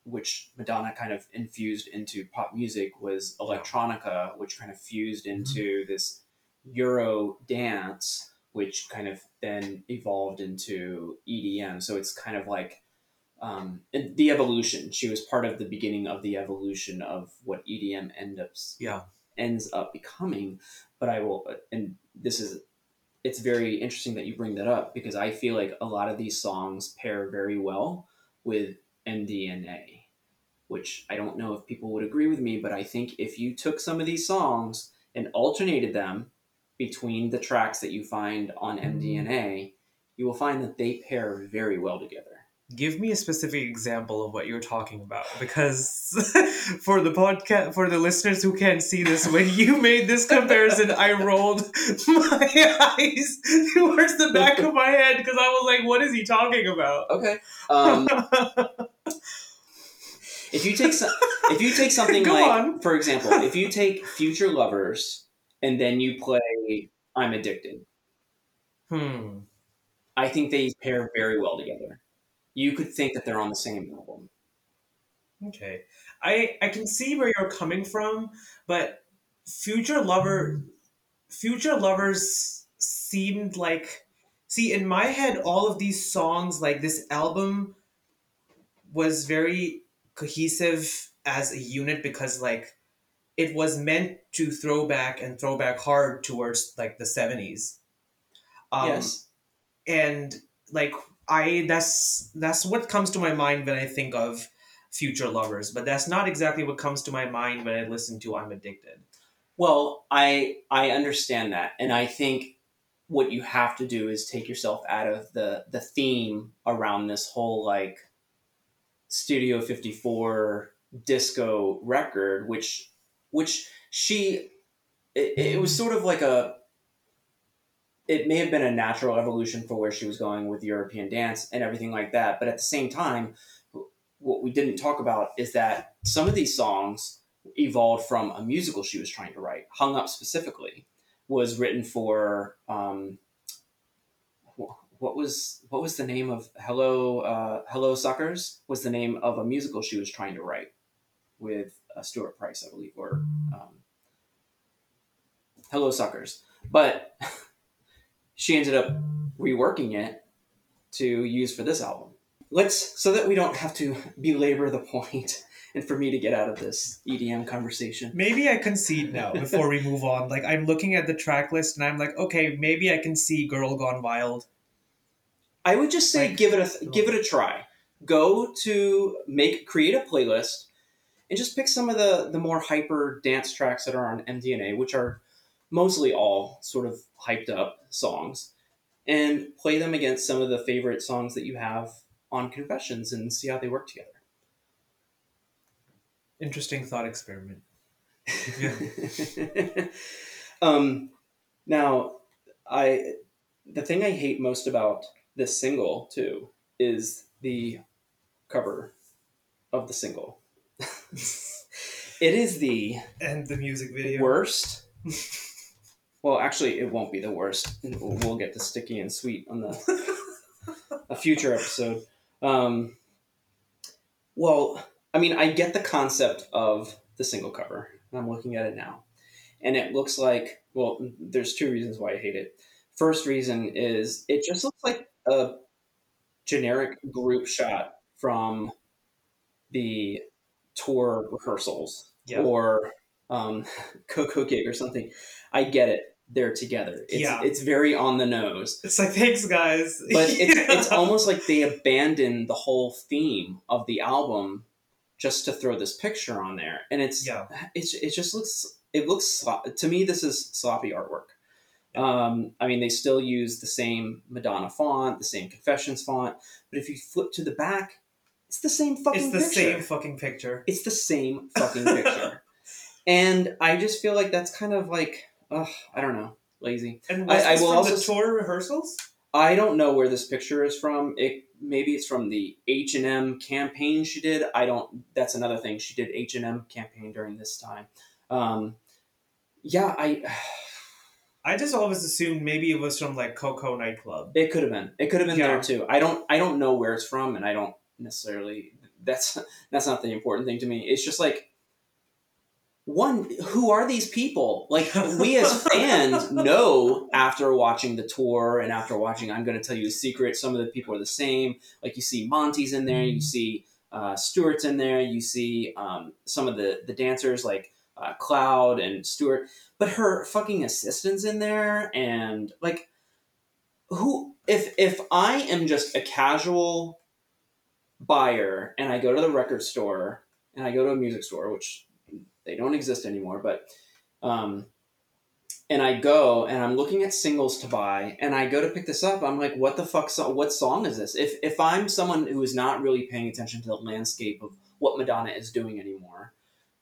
which Madonna kind of infused into pop music was electronica, which kind of fused Mm-hmm. into this Euro dance, which kind of then evolved into EDM. So it's kind of like um, the evolution. She was part of the beginning of the evolution of what EDM end up yeah ends up becoming. But I will, and this is, it's very interesting that you bring that up because I feel like a lot of these songs pair very well with MDNA, which I don't know if people would agree with me, but I think if you took some of these songs and alternated them between the tracks that you find on MDNA, you will find that they pair very well together. Give me a specific example of what you're talking about because for the podcast for the listeners who can't see this when you made this comparison i rolled my eyes towards the back of my head because i was like what is he talking about Okay. Um, if you take if you take something Go like, on. for example, if you take Future Lovers and then you play I'm Addicted, hmm I think they pair very well together. You could think that they're on the same album. okay i i can see where you're coming from but future lover future lovers seemed like see in my head all of these songs like this album was very cohesive as a unit because like it was meant to throw back and throw back hard towards like the 70s um, yes. and like i that's that's what comes to my mind when i think of future lovers but that's not exactly what comes to my mind when i listen to i'm addicted. Well, I I understand that, and I think what you have to do is take yourself out of the the theme around this whole like Studio 54 disco record, which which she it, it was sort of like a it may have been a natural evolution for where she was going with European dance and everything like that, but at the same time, what we didn't talk about is that some of these songs evolved from a musical she was trying to write. Hung Up specifically was written for um, what was what was the name of Hello uh, Hello Suckers was the name of a musical she was trying to write with uh, Stuart Price, I believe, or um, Hello Suckers. But she ended up reworking it to use for this album. Let's so that we don't have to belabor the point and for me to get out of this EDM conversation. maybe i concede now before we move on like i'm looking at the track list and i'm like okay maybe i can see girl gone wild I would just say Like- give it a oh. give it a try. Go to make create a playlist and just pick some of the the more hyper dance tracks that are on MDNA, which are mostly all sort of hyped up songs, and play them against some of the favorite songs that you have on Confessions and see how they work together. interesting thought experiment um, now, I the thing I hate most about this single too is the cover of the single. it is the And the music video. worst. well, actually, it won't be the worst. We'll get to sticky and sweet on the a future episode. Um, well, I mean, I get the concept of the single cover. I'm looking at it now, and it looks like well, there's two reasons why I hate it. First reason is it just looks like a generic group shot from the tour rehearsals Yeah. or um, Koko gig or something. I get it. They're together. It's, Yeah. it's very on the nose It's like thanks guys. but it's, it's almost like they abandoned the whole theme of the album just to throw this picture on there and it's yeah. it's it just looks it looks slop- to me this is sloppy artwork um, i mean they still use the same madonna font the same confessions font but if you flip to the back it's the same fucking picture. It's the picture. same fucking picture. it's the same fucking picture and i just feel like that's kind of like ugh, i don't know lazy And I- was I this will from also the tour rehearsals? I don't know where this picture is from. It maybe it's from the H and M campaign she did. I don't. That's another thing. She did H and M campaign during this time. Um, yeah, I. I just always assumed maybe it was from like Koko nightclub. It could have been. It could have been Yeah. there too. I don't. I don't know where it's from, and I don't necessarily. That's that's not the important thing to me. It's just like. One, who are these people? Like we as fans know after watching the tour and after watching, I'm going to tell you a secret. Some of the people are the same. Like you see Monte's in there, you see uh, Stuart's in there, you see um, some of the the dancers like uh, Cloud and Stewart, but her fucking assistant's in there, and like who if if I am just a casual buyer and I go to the record store and I go to a music store, which they don't exist anymore, but um, and I go and I'm looking at singles to buy and I go to pick this up, I'm like, what the fuck? So- what song is this? If if I'm someone who is not really paying attention to the landscape of what Madonna is doing anymore,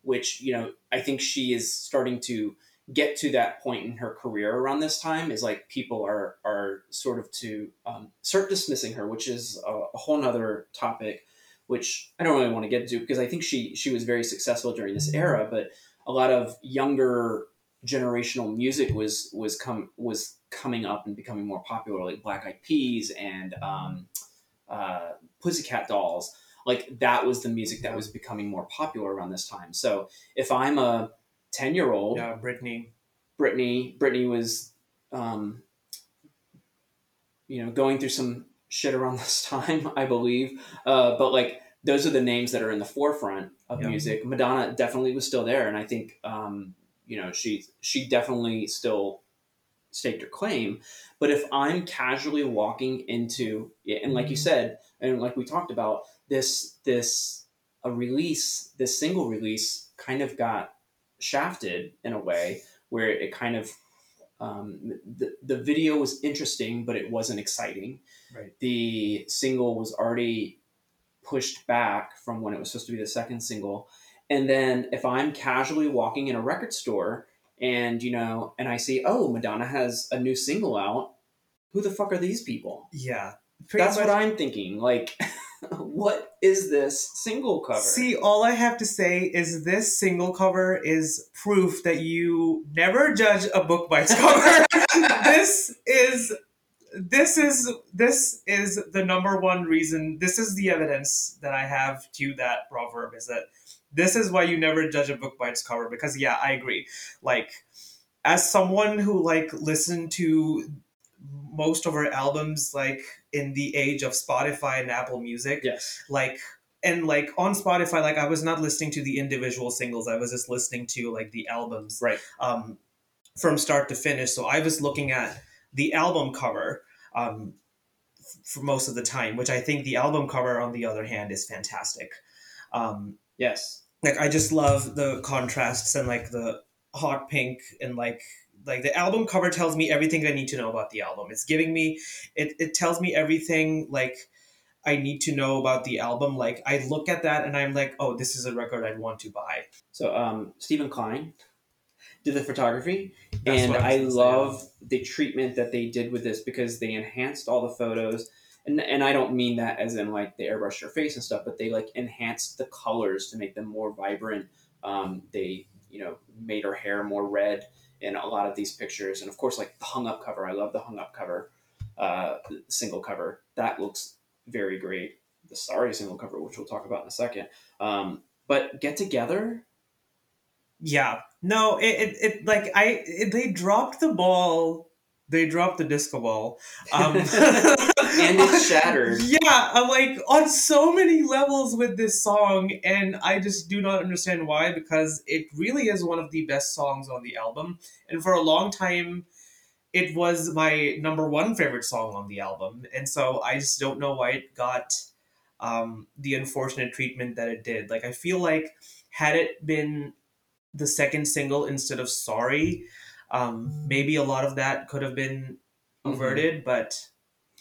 which you know I think she is starting to get to that point in her career around this time is like people are are sort of to um, start dismissing her, which is a, a whole nother topic, which I don't really want to get into because I think she she was very successful during this era, but a lot of younger generational music was was come was coming up and becoming more popular, like Black Eyed Peas and um, uh, Pussycat Dolls. Like that was the music that was becoming more popular around this time. So if I'm a ten year old Yeah, Britney. Brittany. Britney was, um, you know, going through some shit around this time, I believe. Uh, but like, those are the names that are in the forefront of Yeah. music. Madonna definitely was still there, and I think, um, you know, she she definitely still staked her claim. But if I'm casually walking into, and like you said, and like we talked about, this this a release, this single release, kind of got shafted in a way where it kind of um, the, the video was interesting but it wasn't exciting Right. the single was already pushed back from when it was supposed to be the second single and then if i'm casually walking in a record store and you know and i see oh madonna has a new single out who the fuck are these people Yeah. That's much- what i'm thinking like what is this single cover See, all I have to say is this single cover is proof that you never judge a book by its cover. this is this is this is the number one reason. This is the evidence that I have to that proverb is that this is why you never judge a book by its cover because yeah, I agree. Like as someone who like listened to most of her albums like in the age of Spotify and Apple Music, yes like and like on spotify like i was not listening to the individual singles i was just listening to like the albums Right. um from start to finish so i was looking at the album cover um f- for most of the time which i think the album cover on the other hand is fantastic. Um yes. like i just love the contrasts and like the hot pink and like like the album cover tells me everything i need to know about the album. It's giving me it, it tells me everything like i need to know about the album. Like i look at that and i'm like oh this is a record i'd want to buy. So um steven klein did the photography, That's and I I was gonna say, love the treatment that they did with this because they enhanced all the photos. And, and I don't mean that as in like they airbrushed your face and stuff, but they like enhanced the colors to make them more vibrant. Um, they you know made her hair more red in a lot of these pictures, and of course like the hung up cover. I love the hung up cover, uh, single cover. That looks very great. The sorry single cover, which we'll talk about in a second. Um, but get together. Yeah. No, it, it, it like I it, they dropped the ball. They dropped the disco ball. Um, and it shattered. Yeah, uh, like on so many levels with this song, and I just do not understand why because it really is one of the best songs on the album, and for a long time, it was my number one favorite song on the album, and so I just don't know why it got um, the unfortunate treatment that it did. Like I feel like had it been the second single instead of Sorry, um, maybe a lot of that could have been Mhm. averted, but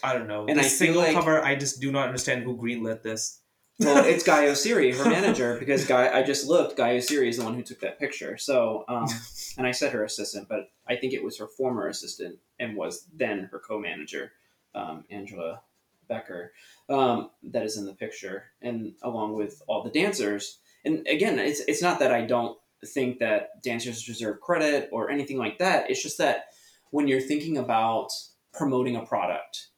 I don't know. And the I single like- cover, I just do not understand who greenlit this. Well, it's Guy Oseary, her manager, because Guy. I just looked. Guy Oseary is the one who took that picture. So, um, and I said her assistant, but I think it was her former assistant and was then her co-manager, um, Angela Becker, um, that is in the picture, and along with all the dancers. And again, it's it's not that I don't think that dancers deserve credit or anything like that. It's just that when you're thinking about promoting a product,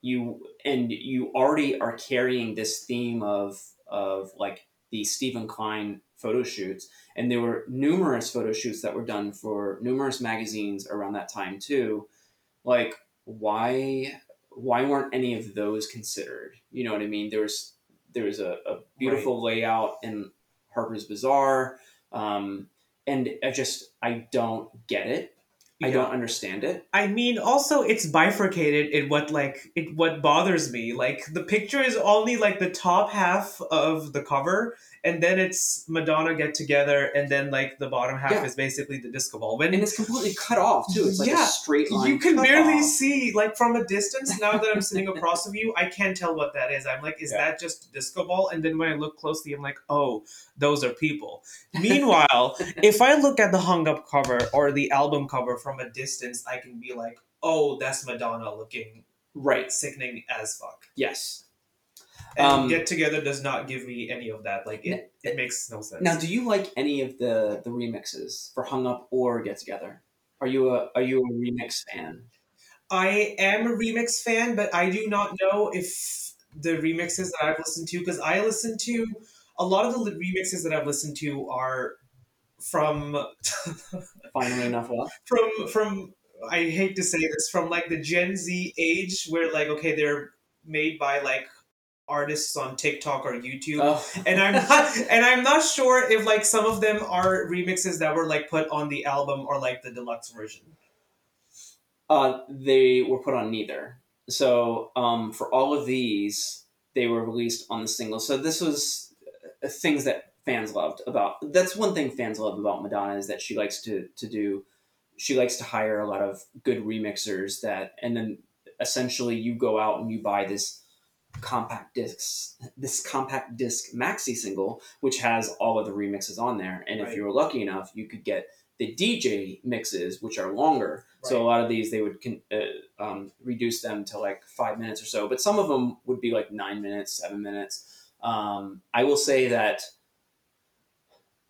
you and you already are carrying this theme of of like the Steven Klein photo shoots, and there were numerous photo shoots that were done for numerous magazines around that time too. Like, why why weren't any of those considered? You know what I mean? There was there was a, a beautiful layout in Harper's Bazaar, um, and I just I don't get it. I don't understand it. I mean, also it's bifurcated in what like it what bothers me. Like the picture is only like the top half of the cover, and then it's Madonna get together, and then like the bottom half Yeah. is basically the disco ball. When and it's completely cut off too. It's like Yeah, a straight line. you can barely off. see like from a distance now that i'm sitting across of you i can't tell what that is i'm like is Yeah. that just disco ball and then when i look closely i'm like oh those are people meanwhile if i look at the hung up cover or the album cover from a distance i can be like oh that's madonna looking Right. sickening as fuck Yes. And Um, get together does not give me any of that like it, it makes no sense Now, do you like any of the the remixes for Hung Up or Get Together? Are you a are you a remix fan? I am a remix fan, but I do not know if the remixes that I've listened to, because I listen to a lot of the remixes that I've listened to are from Finally enough from from I hate to say this from like the Gen Z age, where like okay they're made by like artists on TikTok or YouTube. Oh. And I'm not, and I'm not sure if like some of them are remixes that were like put on the album or like the deluxe version. Uh, they were put on neither. So um, for all of these, they were released on the single. So this was uh, things that fans loved about. That's one thing fans love about Madonna is that she likes to to do. She likes to hire a lot of good remixers that, and then essentially you go out and you buy this compact discs this compact disc maxi single which has all of the remixes on there and if you were lucky enough you could get the dj mixes which are longer so a lot of these they would con- uh, um, reduce them to like five minutes or so, but some of them would be like nine minutes, seven minutes. Um, I will say that.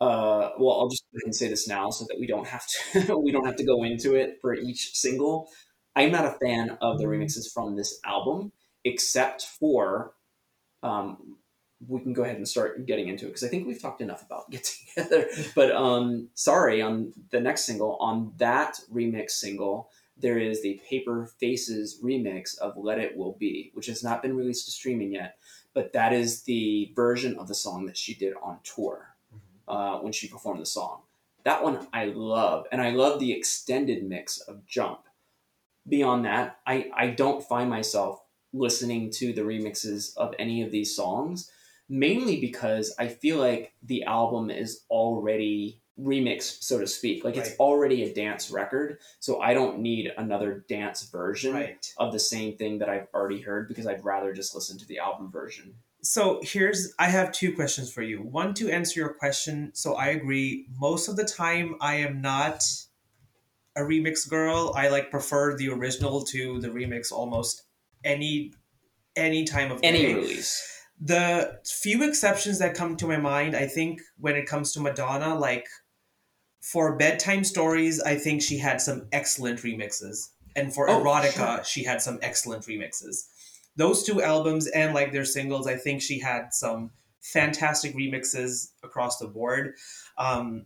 Uh, well, I'll just go and say this now so that we don't have to we don't have to go into it for each single. I'm not a fan of the remixes from this album, except for. Um, we can go ahead and start getting into it because I think we've talked enough about Get Together. But um, sorry, on the next single, on that remix single, there is the Paper Faces remix of Let It Will Be, which has not been released to streaming yet, but that is the version of the song that she did on tour uh, when she performed the song. That one I love, and I love the extended mix of Jump. Beyond that, I, I don't find myself listening to the remixes of any of these songs, mainly because I feel like the album is already remixed, so to speak. Like it's already a dance record, so I don't need another dance version Right. of the same thing that I've already heard because I'd rather just listen to the album version. So here's I have two questions for you. One to answer your question. So I agree. Most of the time, I am not a remix girl. I like prefer the original to the remix almost any any time of Any day. release. The few exceptions that come to my mind, I think, when it comes to Madonna, like for bedtime stories, I think she had some excellent remixes, and for Oh, erotica, sure. she had some excellent remixes. Those two albums and like their singles, I think she had some fantastic remixes across the board. Um,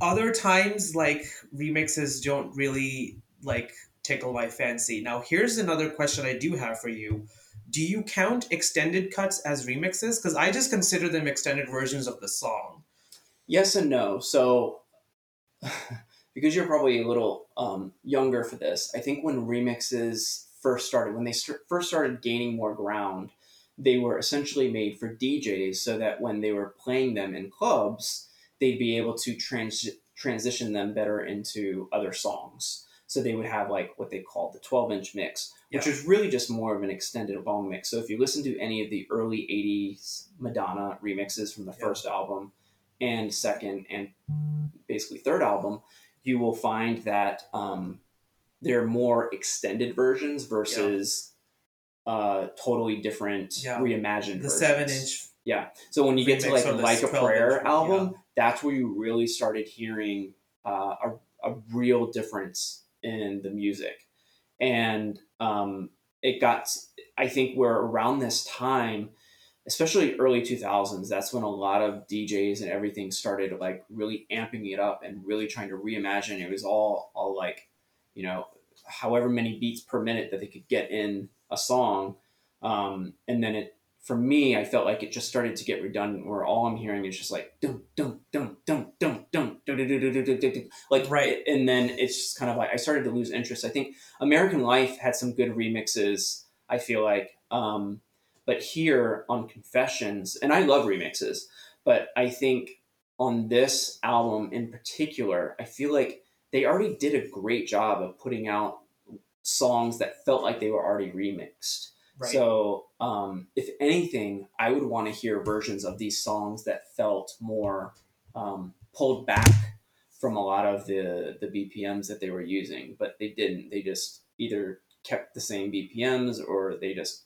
other times, like remixes don't really like tickle my fancy. Now, here's another question I do have for you. Do you count extended cuts as remixes? Because I just consider them extended versions of the song. Yes and no. So, because you're probably a little um, younger for this, I think when remixes first started, when they st- first started gaining more ground, they were essentially made for DJs so that when they were playing them in clubs, they'd be able to trans- transition them better into other songs. So they would have like what they called the 12 inch mix, which Yeah. was really just more of an extended long mix. So if you listen to any of the early 80s Madonna remixes from the Yeah. first album and second and basically third album, you will find that um, they're more extended versions versus uh, totally different Yeah. reimagined The versions. seven inch. Yeah. So when you get to like Like a Prayer album, that's where you really started hearing uh, a, a real difference in the music. And um, it got, I think we're around this time, especially early 2000s, that's when a lot of DJs and everything started like really amping it up and really trying to reimagine. It was all, all like, you know, however many beats per minute that they could get in a song. Um, and then it, for me, I felt like it just started to get redundant where all I'm hearing is just like dum dum dum dum dum dum like right and then it's just kind of like I started to lose interest. I think American Life had some good remixes, I feel like. Um, but here on Confessions, and I love remixes, but I think on this album in particular, I feel like they already did a great job of putting out songs that felt like they were already remixed Right. So, um, if anything, I would want to hear versions of these songs that felt more um, pulled back from a lot of the the BPMs that they were using, but they didn't. They just either kept the same BPMs or they just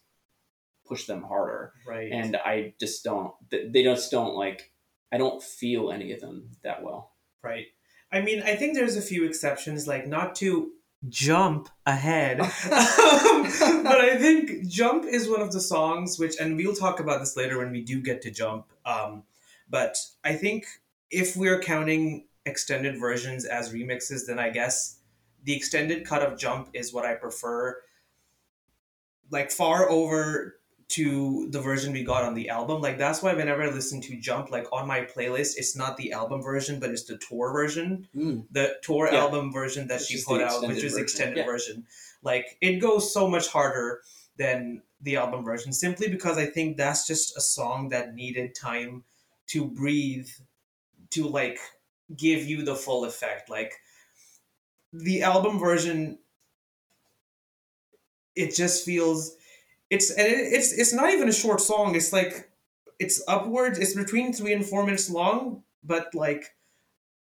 pushed them harder. right. And I just don't. They just don't like. I don't feel any of them that well. Right. I mean, I think there's a few exceptions, like not to jump ahead, um, but I think Jump is one of the songs which, and we'll talk about this later when we do get to Jump. Um, but I think if we're counting extended versions as remixes, then I guess the extended cut of Jump is what I prefer. Like far over to the version we got on the album. Like that's why whenever I listen to Jump, like on my playlist, it's not the album version, but it's the tour version. Mm. The tour Yeah. album version that Which she put out, which is version. extended Yeah. version. Like it goes so much harder than the album version, simply because I think that's just a song that needed time to breathe, to like give you the full effect. Like the album version, it just feels it's and it's it's not even a short song. It's like it's upwards. It's between three and four minutes long, but like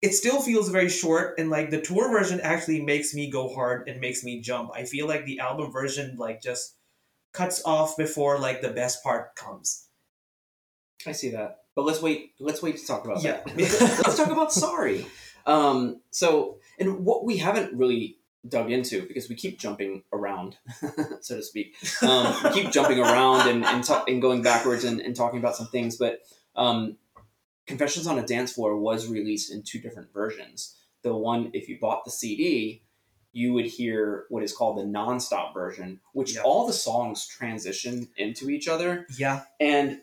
it still feels very short. And like the tour version actually makes me go hard and makes me jump. I feel like the album version like just cuts off before like the best part comes. I see that. But let's wait. Let's wait to talk about Yeah. that. let's talk about sorry. Um, so, and what we haven't really dug into because we keep jumping around, so to speak. Um, we keep jumping around and and, ta- and going backwards and, and talking about some things. But um, Confessions on a Dance Floor was released in two different versions. The one, if you bought the CD, you would hear what is called the non-stop version, which Yeah. all the songs transition into each other. Yeah. And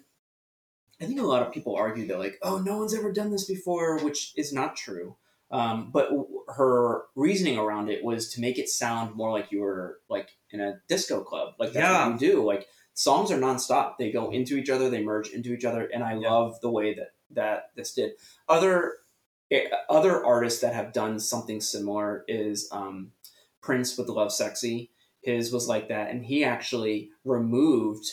I think a lot of people argue that, like, oh, no one's ever done this before, which is not true. Um, but w- her reasoning around it was to make it sound more like you were like in a disco club. Like that's Yeah. what you do. Like songs are nonstop; they go into each other, they merge into each other, and I Yeah. love the way that that this did. Other eh, other artists that have done something similar is um, Prince with Lovesexy. His was like that, and he actually removed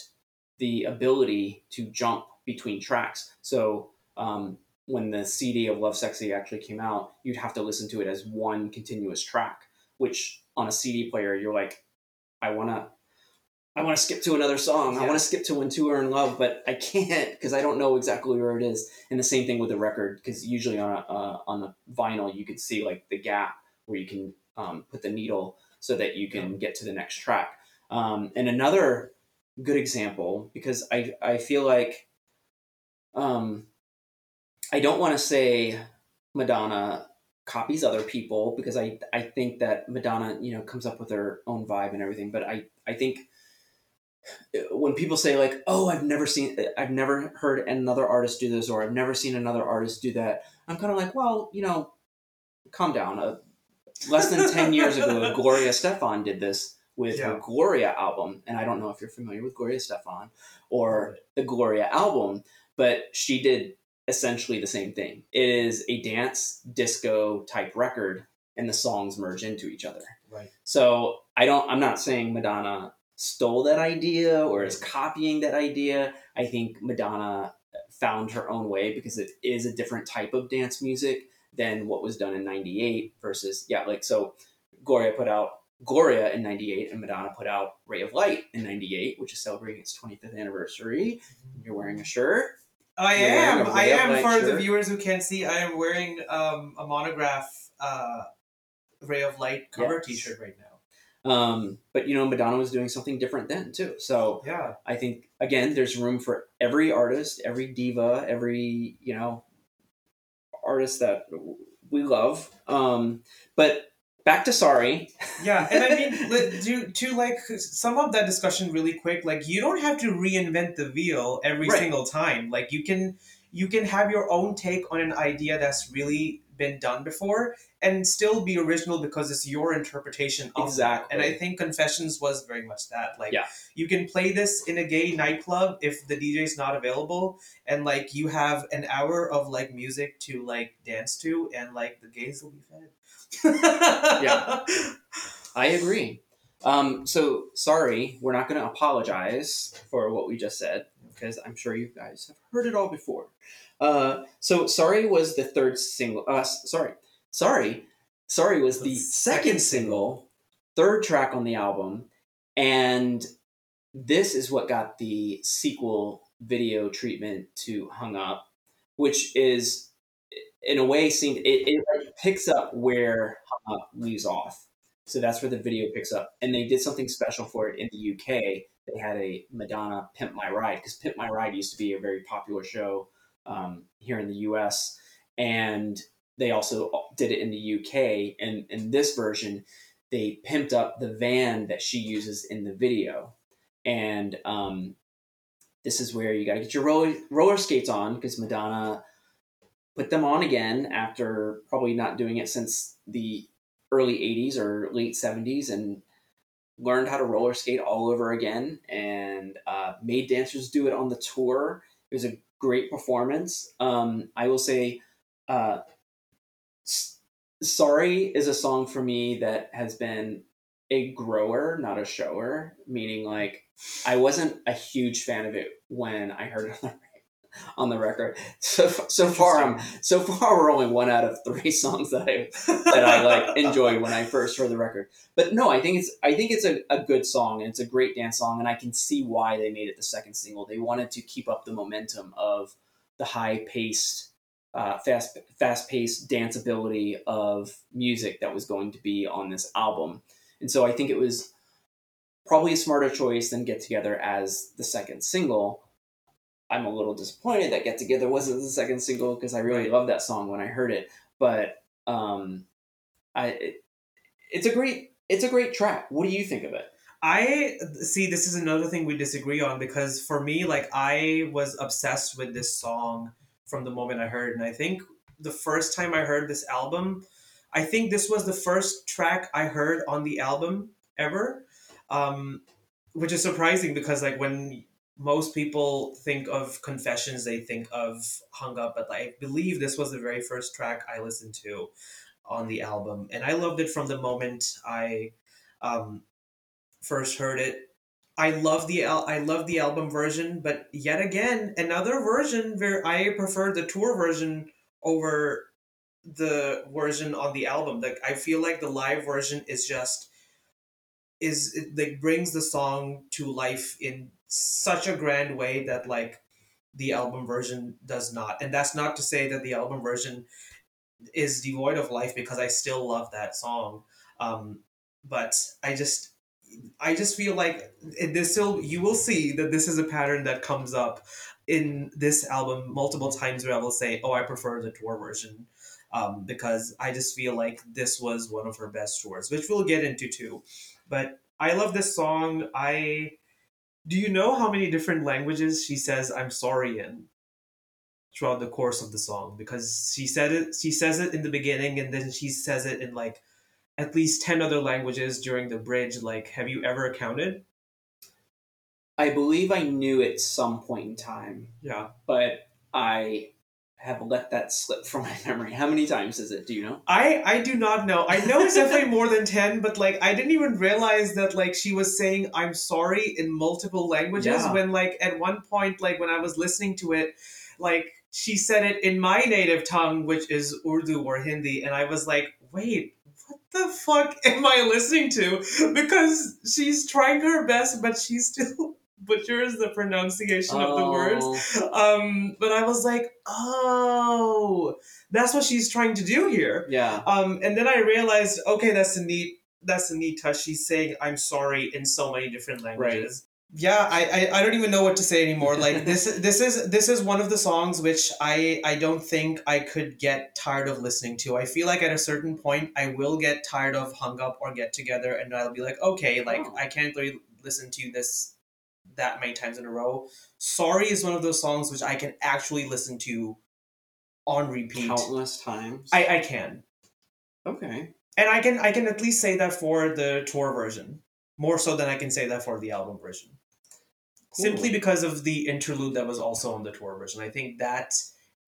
the ability to jump between tracks. So um, when the CD of Lovesexy actually came out, you'd have to listen to it as one continuous track, which on a CD player, you're like, I want to. I want to skip to another song. Yeah. I want to skip to When Two Are in Love, but I can't because I don't know exactly where it is. And the same thing with the record, because usually on a uh, on the vinyl, you could see like the gap where you can um, put the needle so that you can get to the next track. Um, and another good example, because I I feel like um, I don't want to say Madonna copies other people because I I think that Madonna you know comes up with her own vibe and everything, but I I think uh, when people say like oh I've never seen I've never heard another artist do this or I've never seen another artist do that, I'm kind of like well you know calm down. Uh, less than 10 years ago, Gloria Estefan did this with her Gloria album. And I don't know if you're familiar with Gloria Estefan or the Gloria album, but she did essentially the same thing. It is a dance disco type record, and the songs merge into each other. Right. So I don't. I'm not saying Madonna stole that idea or is copying that idea. I think Madonna found her own way because it is a different type of dance music than what was done in 98 versus yeah like so gloria put out gloria in 98 and madonna put out ray of light in 98 which is celebrating its 25th anniversary mm-hmm. you're wearing a shirt I am. I am. For the viewers who can't see, I am wearing um, a monograph uh, Ray of Light cover Yes. T-shirt right now. um, but you know madonna was doing something different then too so Yeah. i think again there's room for every artist every diva every you know artist that we love um, but back to sorry Yeah, and I mean, to to like sum up that discussion really quick, like you don't have to reinvent the wheel every Right. single time. Like you can you can have your own take on an idea that's really been done before and still be original because it's your interpretation of Exactly. that. And I think Confessions was very much that. Like Yeah. you can play this in a gay nightclub if the DJ's not available and like you have an hour of like music to like dance to and like the gays will be fed. Yeah. I agree. Um, so sorry, we're not going to apologize for what we just said because I'm sure you guys have heard it all before. Uh, so sorry was the third single. Uh, sorry, sorry, sorry was the second single, third track on the album, and this is what got the sequel video treatment to "Hung Up," which is in a way seemed it, it picks up where Hung leaves off. So that's where the video picks up. And they did something special for it in the UK. They had a Madonna Pimp My Ride, because Pimp My Ride used to be a very popular show um, here in the US. And they also did it in the UK. And in this version, they pimped up the van that she uses in the video. And um, this is where you got to get your roller, roller skates on, because Madonna put them on again after probably not doing it since the early 80s or late 70s and learned how to roller skate all over again and uh, made dancers do it on the tour. It was a great performance. Um, I will say, uh, Sorry is a song for me that has been a grower, not a shower, meaning like I wasn't a huge fan of it when I heard it on the, on the record. So so far, I'm so far we're only one out of three songs that I that I like enjoyed when I first heard the record. But no, I think it's I think it's a, a good song and it's a great dance song, and I can see why they made it the second single. They wanted to keep up the momentum of the high paced, uh, fast fast paced danceability of music that was going to be on this album, and so I think it was probably a smarter choice than Get Together as the second single. I'm a little disappointed that Get Together wasn't the second single because I really loved that song when I heard it. But um, I it, it's a great it's a great track. What do you think of it? I see this is another thing we disagree on because for me, like I was obsessed with this song from the moment I heard it. And I think the first time I heard this album, I think this was the first track I heard on the album ever. Um, which is surprising because like when most people think of confessions they think of hung up but i believe this was the very first track i listened to on the album and i loved it from the moment i um, first heard it. I love the al- i love the album version but yet again another version where i prefer the tour version over the version on the album. Like i feel like the live version is just is it like brings the song to life in such a grand way that like the album version does not. And that's not to say that the album version is devoid of life because i still love that song. Um but i just i just feel like this still you will see that this is a pattern that comes up in this album multiple times where i will say oh i prefer the tour version. Um, because i just feel like this was one of her best tours which we'll get into too. But i love this song. I do you know how many different languages she says I'm sorry in throughout the course of the song? Because she said it she says it in the beginning and then she says it in like at least 10 other languages during the bridge. Like, have you ever counted? I believe I knew at some point in time, Yeah. but I have let that slip from my memory. How many times is it? Do you know? I I do not know. I know it's definitely more than 10, but like I didn't even realize that like she was saying I'm sorry in multiple languages Yeah. when like at one point like when I was listening to it like she said it in my native tongue which is Urdu or Hindi and I was like, "Wait, what the fuck am I listening to?" Because she's trying her best but she's still butchers the pronunciation of the words. Oh, um but i was like oh that's what she's trying to do here. Yeah. um and then i realized okay that's a neat that's a neat touch. She's saying i'm sorry in so many different languages. Yeah I, I i don't even know what to say anymore. Like this this is this is one of the songs which i i don't think i could get tired of listening to. I feel like at a certain point i will get tired of hung up or get together and i'll be like okay like Oh. i can't really listen to this that many times in a row sorry is one of those songs which i can actually listen to on repeat Countless times. i i can okay. and i can i can at least say that for the tour version more so than i can say that for the album version simply because of the interlude that was also on the tour version i think that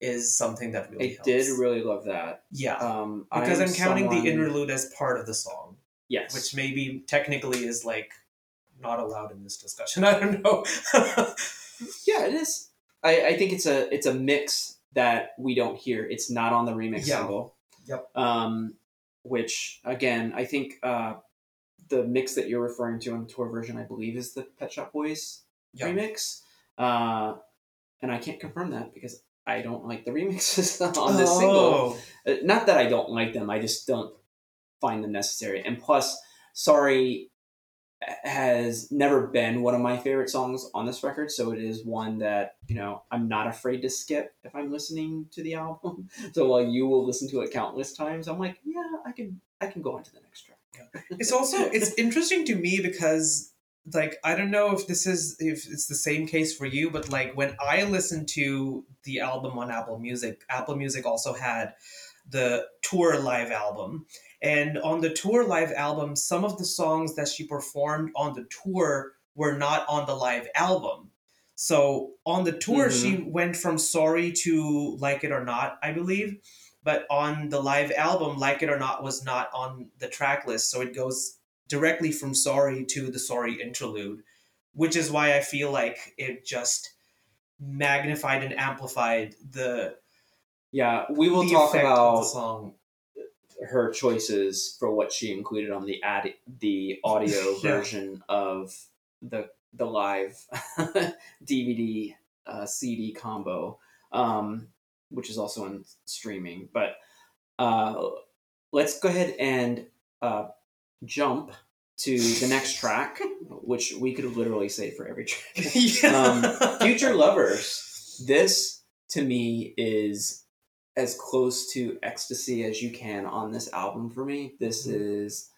is something that really I did really love that. yeah Um, because I'm i'm counting someone- the interlude as part of the song Yes. which maybe technically is like not allowed in this discussion i don't know yeah, it is. I, I think it's a it's a mix that we don't hear. It's not on the remix Yeah. single. Yep. Um, which again, I think uh, the mix that you're referring to on the tour version, I believe, is the Pet Shop Boys Yeah. remix. Uh, and I can't confirm that because I don't like the remixes on this single. Oh. Uh, Not that I don't like them, I just don't find them necessary. And plus, sorry has never been one of my favorite songs on this record, so it is one that, you know, I'm not afraid to skip if I'm listening to the album. So while you will listen to it countless times, I'm like, yeah, I can I can go on to the next track. it's also it's interesting to me because like i don't know if this is if it's the same case for you but like when i listened to the album on apple music apple music also had the tour live album and on the tour live album some of the songs that she performed on the tour were not on the live album. So on the tour she mm-hmm. went from sorry to like it or not i believe. But on the live album like it or not was not on the track list. So it goes directly from sorry to the sorry interlude which is why i feel like it just magnified and amplified the Yeah, we will talk about the song her choices for what she included on the ad the audio Yeah. version of the the live DVD uh, CD combo, um, which is also in streaming. But uh, let's go ahead and uh, jump to the next track, which we could literally say for every track. yeah. Future Lovers. This to me is as close to ecstasy as you can on this album for me. This Mhm. is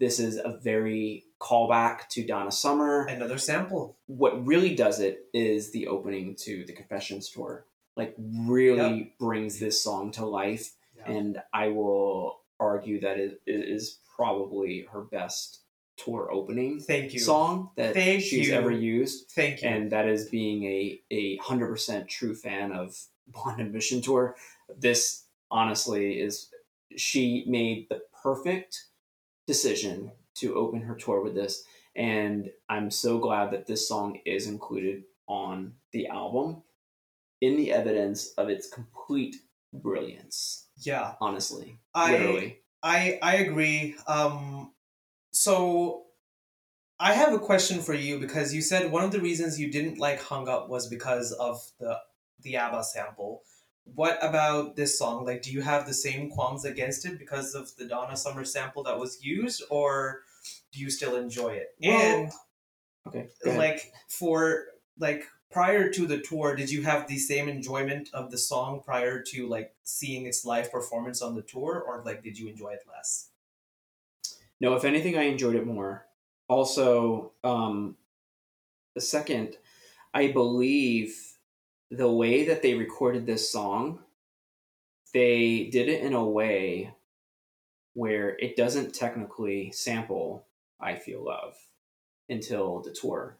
this is a very callback to Donna Summer. another sample What really does it is the opening to the Confessions tour. Like really brings this song to life Yeah. and I will argue that it, it is probably her best tour opening Thank you. song that Thank she's you. ever used, Thank you. and that is being a a hundred percent true fan of Blond Ambition tour. This honestly is she made the perfect decision to open her tour with this, and I'm so glad that this song is included on the album in the evidence of its complete brilliance. yeah. Honestly, I literally. I I agree. Um, so I have a question for you because you said one of the reasons you didn't like "Hung Up" was because of the the ABBA sample. What about this song? Like, do you have the same qualms against it because of the Donna Summer sample that was used, or do you still enjoy it? Well, and Okay, like for like prior to the tour did you have the same enjoyment of the song prior to like seeing its live performance on the tour or like did you enjoy it less No, if anything, I enjoyed it more. Also, um, the second, I believe the way that they recorded this song, they did it in a way where it doesn't technically sample I Feel Love until the tour.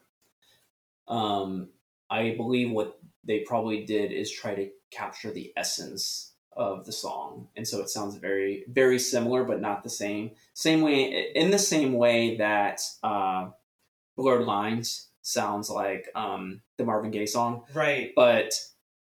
Um, I believe what they probably did is try to capture the essence of the song. And so it sounds very, very similar, but not the same same way in the same way that uh, blurred lines sounds like um, the marvin gaye song. Right. But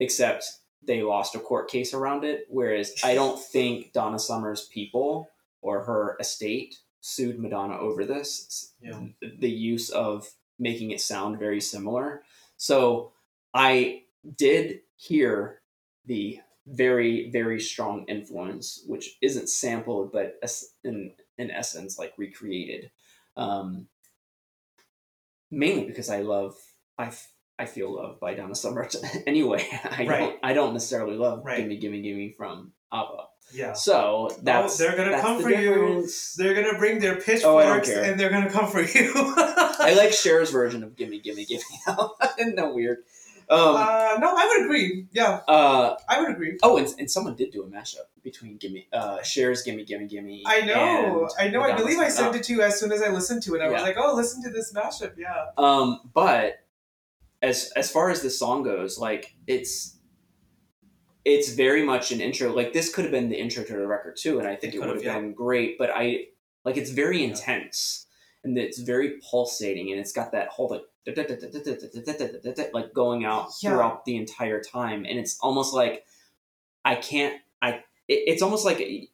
except they lost a court case around it whereas i don't think donna summer's people or her estate sued madonna over this Yeah. the use of making it sound very similar. So i did hear the very very strong influence which isn't sampled but in in essence like recreated. Um mainly because i love i f- i feel love by donna summer anyway i Right. don't i don't necessarily love Right. gimme gimme gimme from abba yeah so oh, that's they're gonna that's come the for you. they're gonna bring their Oh, pitchforks care. and they're gonna come for you i like Cher's version of gimme gimme gimme isn't that weird um uh, no i would agree yeah uh i would agree Oh, and, and someone did do a mashup between Gimme, uh, Cher's Gimme Gimme Gimme. I know, I know. I believe I sent it to you as soon as I listened to it. I was like, "Oh, listen to this mashup." Yeah, Um, but as as far as the song goes, like it's it's very much an intro. Like this could have been the intro to the record too, and I think It it, would have yeah. been great. But I like it's very Yeah. intense and it's very pulsating, and it's got that whole like like going out Yeah. throughout the entire time, and it's almost like I can't. I it, it's almost like a,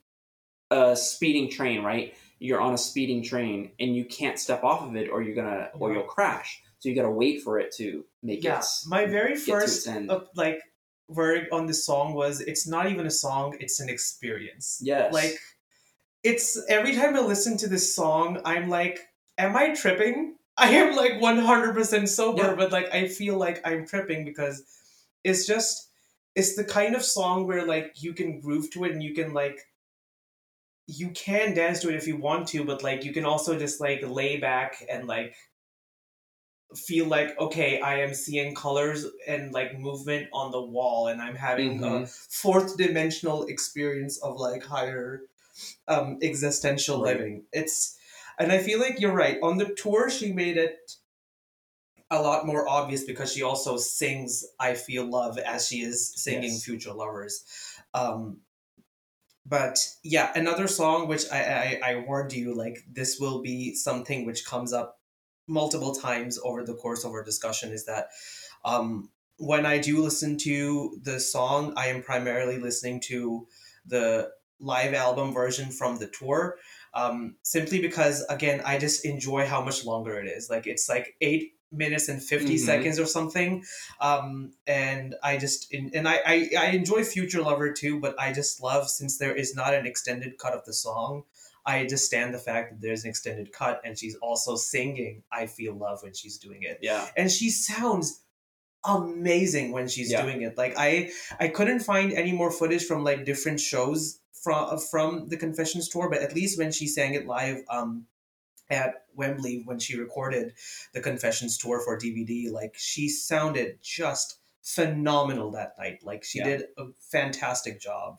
a speeding train, right? You're on a speeding train and you can't step off of it, or you're gonna, or you'll crash. So you got to wait for it to make yeah. it. My very first uh, like word on this song was, "It's not even a song; it's an experience." Yes. Like, it's every time I listen to this song, I'm like, "Am I tripping?" I am like 100% sober, Yeah. but like I feel like I'm tripping because it's just it's the kind of song where like you can groove to it and you can like you can dance to it if you want to, but like you can also just like lay back and like feel like okay, I am seeing colors and like movement on the wall and I'm having a Mhm. fourth dimensional experience of like higher um existential Right. living. It's and I feel like you're right. On the tour she made it a lot more obvious because she also sings I Feel Love as she is singing Yes. Future Lovers. Um but yeah, another song which I, I I warned you like this will be something which comes up multiple times over the course of our discussion is that um when I do listen to the song, I am primarily listening to the live album version from the tour. Um, simply because again, I just enjoy how much longer it is. Like it's like eight minutes and 50 Mhm. seconds or something. Um, and I just and I, I I enjoy Future Lover too, but I just love since there is not an extended cut of the song. I just stand the fact that there's an extended cut and she's also singing I Feel Love when she's doing it yeah. and she sounds amazing when she's Yeah. doing it like i i couldn't find any more footage from like different shows from from the confessions tour but at least when she sang it live um at wembley when she recorded the confessions tour for dvd like she sounded just phenomenal that night like she Yeah. did a fantastic job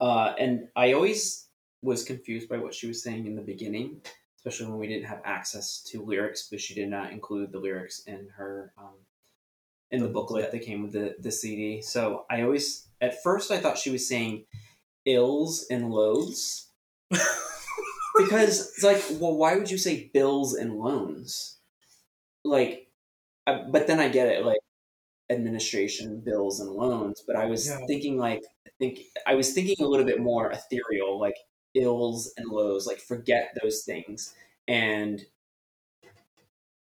Uh, and I always was confused by what she was saying in the beginning, especially when we didn't have access to lyrics, but she did not include the lyrics in her um, in the, The booklet booklet. that came with the the CD. So I always, at first, I thought she was saying ills and loathes because it's like, well, why would you say bills and loans? Like, I, but then I get it, like administration, bills, and loans. But I was Yeah. thinking, like, I think I was thinking a little bit more ethereal, like ills and lows. Like, forget those things and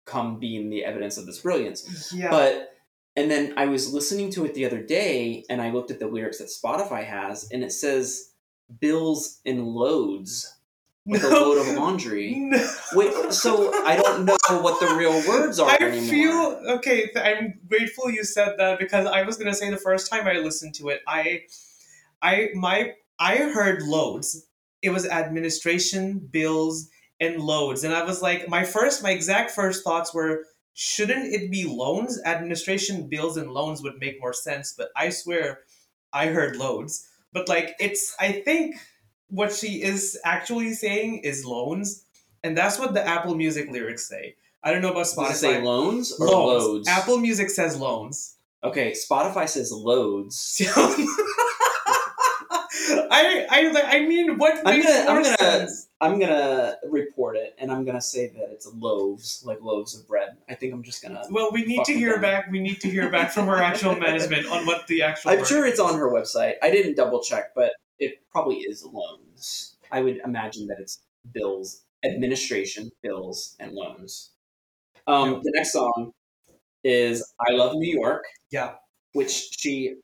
come being the evidence of this brilliance. Yeah. But and then I was listening to it the other day, and I looked at the lyrics that Spotify has, and it says bills and loads with a load of laundry. No. Wait, so I don't know what the real words are I anymore. feel okay. th- I'm grateful you said that because I was gonna say the first time I listened to it, I, I my I heard loads. It was administration, bills, and loads, and I was like, my first, my exact first thoughts were, shouldn't it be loans? Administration, bills, and loans would make more sense. But I swear, I heard loads. But like, it's I think what she is actually saying is loans, and that's what the Apple Music lyrics say. I don't know about Does Spotify. it say loans or loans. loads? Apple Music says loans. Okay, Spotify says loads. I, I I mean, what I'm makes gonna- I'm gonna- sense? I'm gonna report it, and I'm gonna say that it's loaves, like loaves of bread. I think I'm just gonna. Well, we need to hear back. We need to hear back from our actual management on what the actual. I'm sure it's is. on her website. I didn't double check, but it probably is loans. I would imagine that it's bills, administration, bills, and loans. Um, Yeah. The next song is "I Love New York," Yeah, which she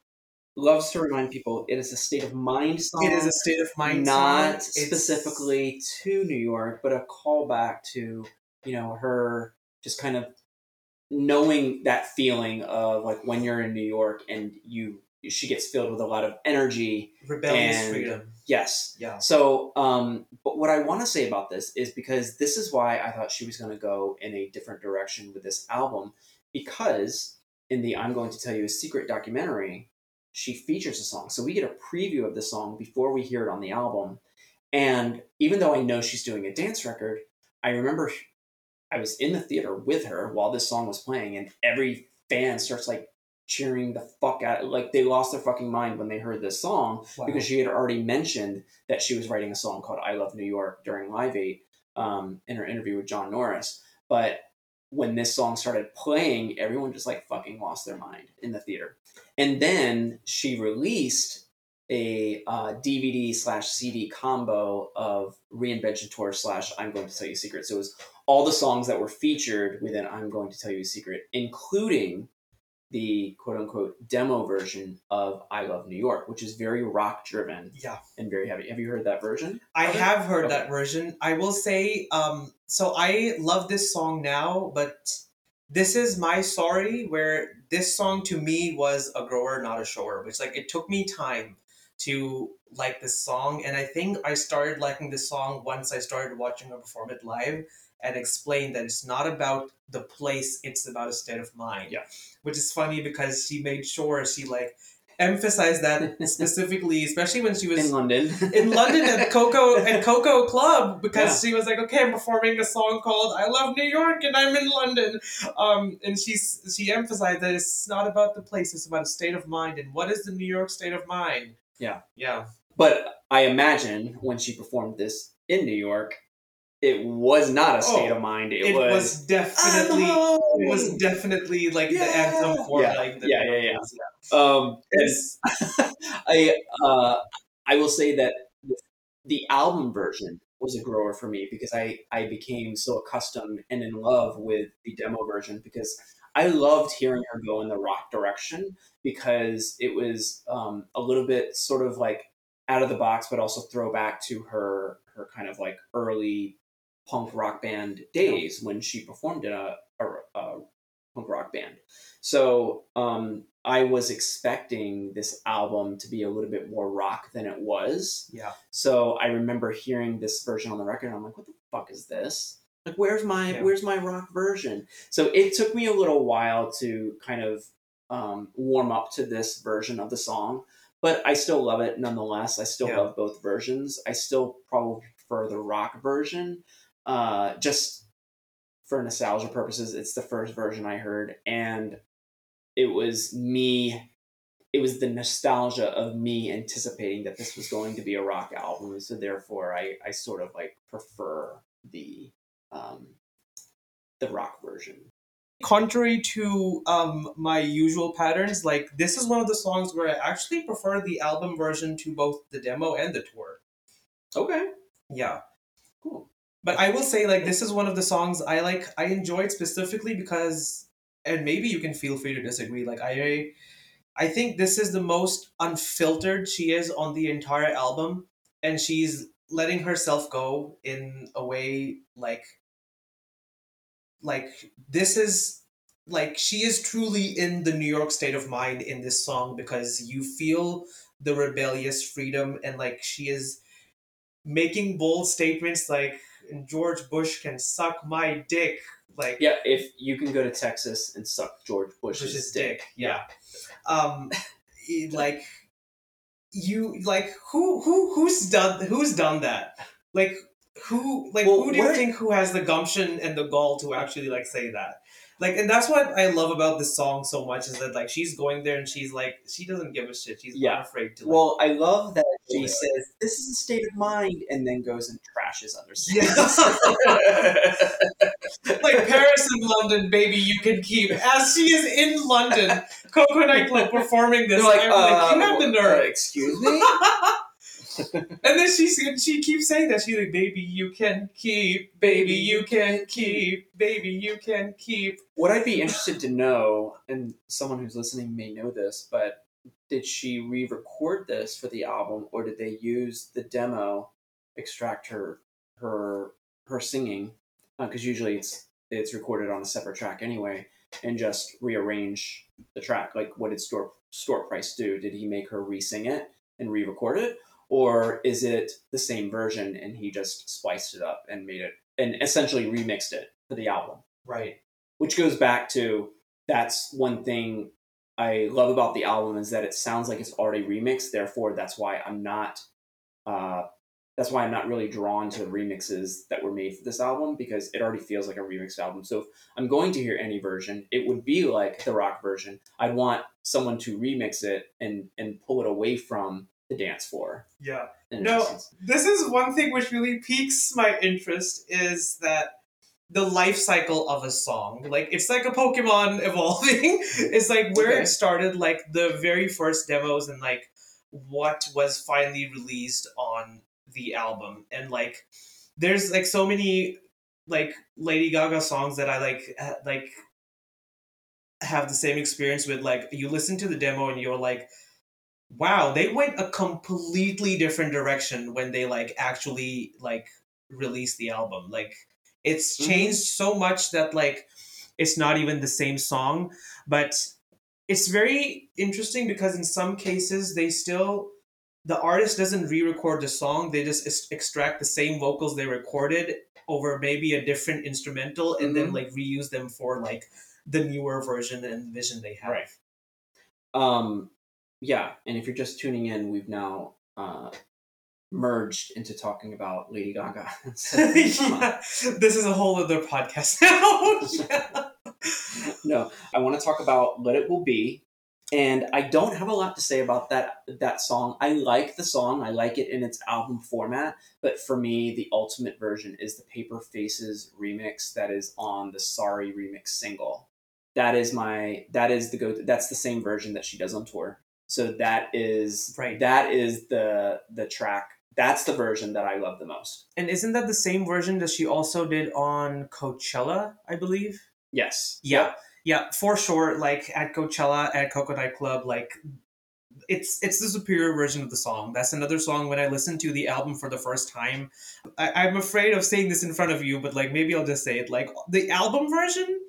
loves to remind people it is a state of mind song. it is a state of mind. not song. It's- specifically to New York, but a callback to you know her just kind of knowing that feeling of like when you're in New York and you she gets filled with a lot of energy. rebellious and- freedom. Yes. Yeah, So, um, but what I want to say about this is because this is why I thought she was going to go in a different direction with this album, because in the "I'm Going to Tell You a Secret" documentary, she features a song. So we get a preview of the song before we hear it on the album, and even though I know she's doing a dance record, I remember I was in the theater with her while this song was playing, and every fan starts like cheering the fuck out, like they lost their fucking mind when they heard this song Wow. because she had already mentioned that she was writing a song called "I Love New York" during Live Eight um, in her interview with John Norris. But when this song started playing, everyone just like fucking lost their mind in the theater. And then she released a uh, DVD slash CD combo of Reinvention Tour slash I'm Going to Tell You a Secret. So it was all the songs that were featured within I'm Going to Tell You a Secret, including the quote unquote demo version of I Love New York, which is very rock driven yeah. and very heavy. Have you heard that version? I it? have heard Okay. that version. I will say, um, so I love this song now, but this is my sorry, where this song to me was a grower, not a shower, which like it took me time to like this song, and I think I started liking this song once I started watching her perform it live and explain that it's not about the place, it's about a state of mind. Yeah. Which is funny because she made sure she like emphasized that specifically, especially when she was In London. in London at Koko at Koko Club because she was like, okay, I'm performing a song called "I Love New York" and I'm in London. Um, and she's she emphasized that it's not about the place; it's about a state of mind. And what is the New York state of mind? Yeah. yeah, But I imagine when she performed this in New York, it was not a state Oh, of mind. It, it, was, was, definitely. It was definitely like the anthem for Yeah. like the Yeah, yeah, yeah. Um, It's, I uh, I will say that the, the album version was a grower for me because I I became so accustomed and in love with the demo version because I loved hearing her go in the rock direction because it was um, a little bit sort of like out of the box, but also throwback to her her kind of like early punk rock band days when she performed in a, a, a punk rock band. So um, I was expecting this album to be a little bit more rock than it was. yeah, So I remember hearing this version on the record. And I'm like, what the fuck is this? Like, where's my Yeah. where's my rock version? So it took me a little while to kind of um, warm up to this version of the song, but I still love it nonetheless. I still Yeah. love both versions. I still probably prefer the rock version. Uh, just for nostalgia purposes, it's the first version I heard, and it was me. It was the nostalgia of me anticipating that this was going to be a rock album, so therefore I, I sort of like prefer the um, the rock version. Contrary to um, my usual patterns, like this is one of the songs where I actually prefer the album version to both the demo and the tour. Okay, Yeah. cool. But I will say, like, this is one of the songs I like. I enjoyed specifically because, and maybe you can feel free to disagree. Like, I, I think this is the most unfiltered she is on the entire album, and she's letting herself go in a way like, like this is like she is truly in the New York state of mind in this song because you feel the rebellious freedom and like she is making bold statements like George Bush can suck my dick. Like Yeah, if you can go to Texas and suck George Bush's, Bush's dick. dick. Yeah. Um like you like who who who's done who's done that? Like who like Well, who do you think who has the gumption and the gall to actually like say that? Like and that's what I love about this song so much is that like she's going there and she's like she doesn't give a shit. She's Yeah. not afraid to like, Well, I love that she Yeah. says this is a state of mind, and then goes and trashes other cities. like Paris and London, baby, you can keep. As she is in London, Koko Nightclub performing this, They're like, I'm like, uh, you have the uh, nerve. excuse me. and then she she keeps saying that she's like, baby, you can keep, baby, you can keep, baby, you can keep. What I'd be interested to know, and someone who's listening may know this, but did she re-record this for the album, or did they use the demo, extract her her her singing, uh, because usually it's it's recorded on a separate track anyway, and just rearrange the track. Like, what did store Stuart Price do? Did he make her re-sing it and re-record it, or is it the same version and he just spliced it up and made it and essentially remixed it for the album? Right. which goes back to that's one thing I love about the album is that it sounds like it's already remixed. Therefore, that's why I'm not. Uh, that's why I'm not really drawn to the remixes that were made for this album because it already feels like a remixed album. So if I'm going to hear any version, it would be like the rock version. I'd want someone to remix it and and pull it away from the dance floor. Yeah. No. This is one thing which really piques my interest is that the life cycle of a song. Like it's like a Pokemon evolving. it's like where Okay. it started, like the very first demos and like what was finally released on the album. And like there's like so many like Lady Gaga songs that I like ha- like have the same experience with like you listen to the demo and you're like wow they went a completely different direction when they like actually like released the album like it's Mhm. changed so much that like it's not even the same song but it's very interesting because in some cases they still the artist doesn't re-record the song they just ex- extract the same vocals they recorded over maybe a different instrumental and then Mhm. like reuse them for like the newer version and vision they have Right. Um, yeah, and if you're just tuning in, we've now uh, merged into talking about Lady Gaga. So, yeah, this is a whole other podcast now. No, I want to talk about "Let It Will Be," and I don't have a lot to say about that that song. I like the song. I like it in its album format, but for me, the ultimate version is the Paper Faces remix that is on the Sorry remix single. That is my that is the go. That's the same version that she does on tour. So that is Right. That is the the track. That's the version that I love the most. And isn't that the same version that she also did on Coachella, I believe? Yes. Yeah. Yeah, for sure. Like at Coachella, at Coconut Club, like it's it's the superior version of the song. That's another song when I listened to the album for the first time. I, I'm afraid of saying this in front of you, but like maybe I'll just say it. Like the album version,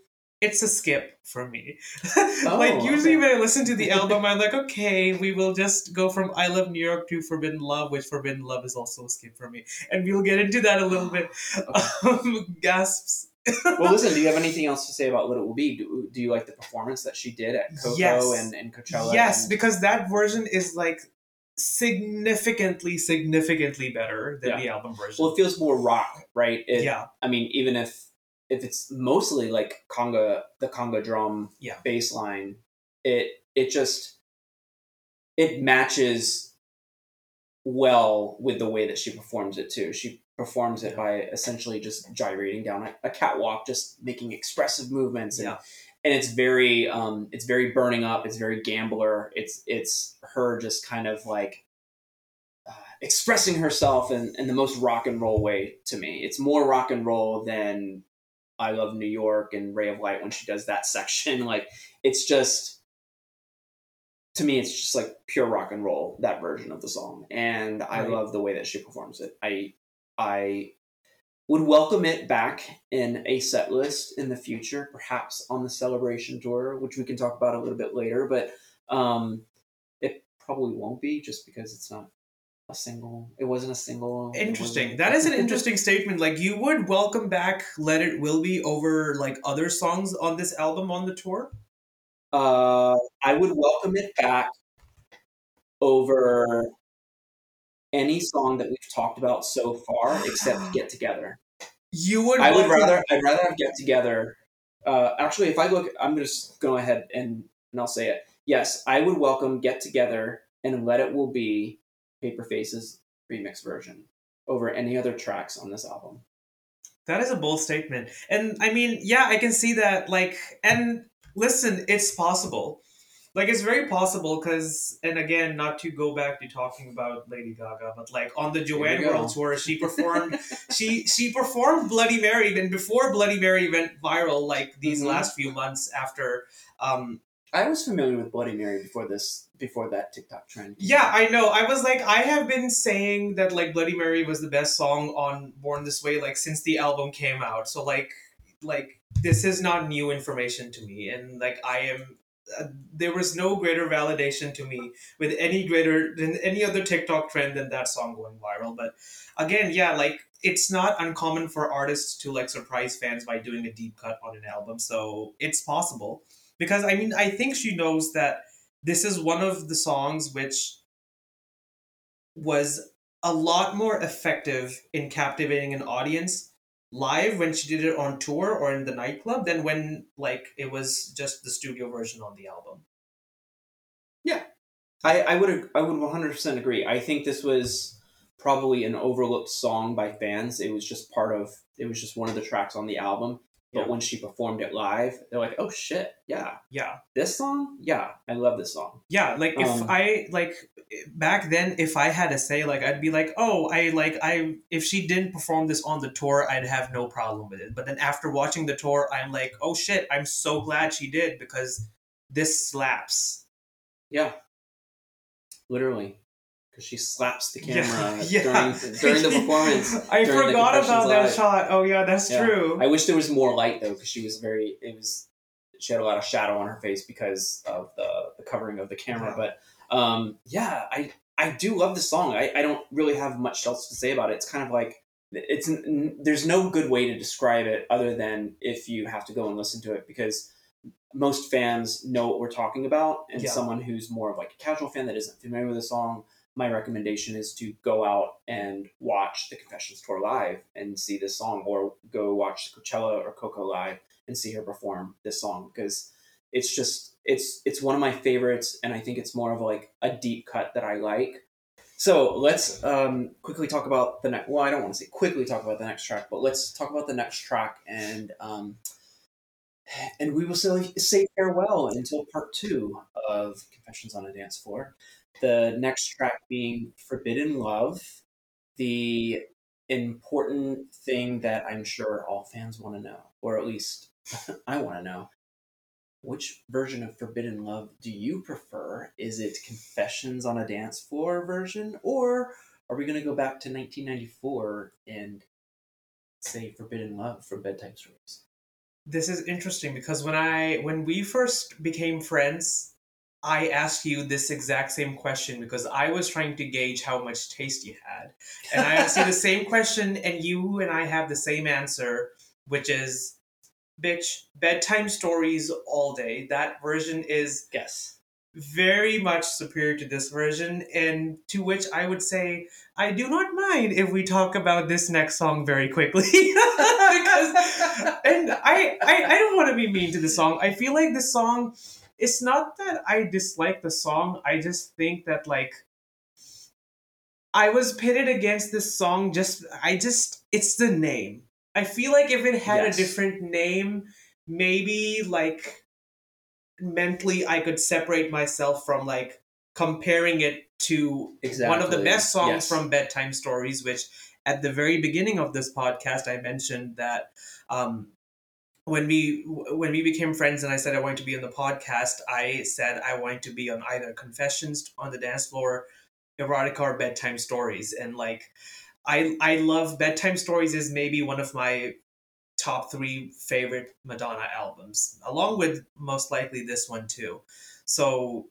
it's a skip for me. like usually okay. when I listen to the album, I'm like, okay, we will just go from I Love New York to Forbidden Love, which Forbidden Love is also a skip for me, and we'll get into that a little bit. Um, gasps. well, listen. Do you have anything else to say about what It Will Be"? Do, do you like the performance that she did at Koko Yes. and, and Coachella? Yes, and- because that version is like significantly, significantly better than Yeah. the album version. Well, it feels more rock, right? It, yeah, I mean, even if if it's mostly like conga, the conga drum Yeah. bass line, it it just it matches well with the way that she performs it too. She performs it by essentially just gyrating down a, a catwalk, just making expressive movements, and Yeah. and it's very um it's very burning up. It's very gambler. It's it's her just kind of like uh, expressing herself in, in the most rock and roll way to me. It's more rock and roll than I Love New York and Ray of Light when she does that section. Like it's just to me, it's just like pure rock and roll that version of the song, and I Right. love the way that she performs it. I I would welcome it back in a set list in the future, perhaps on the celebration tour, which we can talk about a little bit later. But um, it probably won't be just because it's not a single. It wasn't a single. Interesting. That is an interesting statement. Like you would welcome back "Let It Will Be" over like other songs on this album on the tour. Uh, I would welcome it back over any song that we've talked about so far, except "Get Together." You would. I would rather. I'd rather have "Get Together." Uh, actually, if I look, I'm just going to go ahead and and I'll say it. Yes, I would welcome "Get Together" and "Let It Will Be" Paper Faces remix version over any other tracks on this album. That is a bold statement. And I mean, yeah, I can see that. Like, and listen, it's possible. Like, it's very possible because, and again, not to go back to talking about Lady Gaga, but like on the Joanne. World Tour, she performed, she she performed Bloody Mary. And before Bloody Mary went viral, like these Mhm. last few months after, um, I was familiar with Bloody Mary before this, before that TikTok trend. Yeah. I know. I was like, I have been saying that like Bloody Mary was the best song on Born This Way like since the album came out. So like, like this is not new information to me, and like I am. Uh, there was no greater validation to me with any greater than any other TikTok trend than that song going viral. But again, yeah, like it's not uncommon for artists to like surprise fans by doing a deep cut on an album. So it's possible because I mean I think she knows that this is one of the songs which was a lot more effective in captivating an audience live when she did it on tour or in the nightclub than when like it was just the studio version on the album. Yeah. I, I would I would one hundred percent agree. I think this was probably an overlooked song by fans. It was just part of it was just one of the tracks on the album. But Yeah. when she performed it live, they're like, "Oh shit, yeah, Yeah. this song, yeah, I love this song." Yeah, like if Um, I like back then if I had to say like I'd be like, "Oh, I like I if she didn't perform this on the tour, I'd have no problem with it." But then after watching the tour, I'm like, "Oh shit, I'm so glad she did because this slaps." Yeah, literally, because she slaps the camera Yeah, during during the performance. I forgot about that Live. shot. Oh yeah, that's Yeah. true. I wish there was more light though, because she was very. It was she had a lot of shadow on her face because of the, the covering of the camera. Yeah. But um, yeah, I I do love the song. I, I don't really have much else to say about it. It's kind of like it's n- there's no good way to describe it other than if you have to go and listen to it because most fans know what we're talking about and Yeah. someone who's more of like a casual fan that isn't familiar with the song my recommendation is to go out and watch the confessions tour live and see this song or go watch coachella or koko live and see her perform this song because it's just it's it's one of my favorites and i think it's more of like a deep cut that i like. So let's um, quickly talk about the next well i don't want to say quickly talk about the next track but let's talk about the next track and um, and we will say, say farewell until part two of confessions on a dance floor the next track being forbidden love the important thing that i'm sure all fans want to know or at least i want to know which version of forbidden love do you prefer? Is it confessions on a dance floor version or are we going to go back to 1994 and say forbidden love from bedtime stories? This is interesting because when I when we first became friends, I asked you this exact same question because I was trying to gauge how much taste you had. And I asked you the same question and you and I have the same answer, which is bitch, bedtime stories all day. That version is yes very much superior to this version, and to which I would say I do not mind if we talk about this next song very quickly. because, and I, I, I don't want to be mean to the song. I feel like the song, it's not that I dislike the song. I just think that like I was pitted against this song. Just I just it's the name. I feel like if it had Yes. a different name, maybe like mentally I could separate myself from like comparing it to Exactly. one of the best songs Yes. from bedtime stories which at the very beginning of this podcast i mentioned that um, when we when we became friends and i said i wanted to be on the podcast i said i wanted to be on either confessions on the dance floor erotica or bedtime stories. And like i i love bedtime stories is maybe one of my top three favorite madonna albums along with most likely this one too. So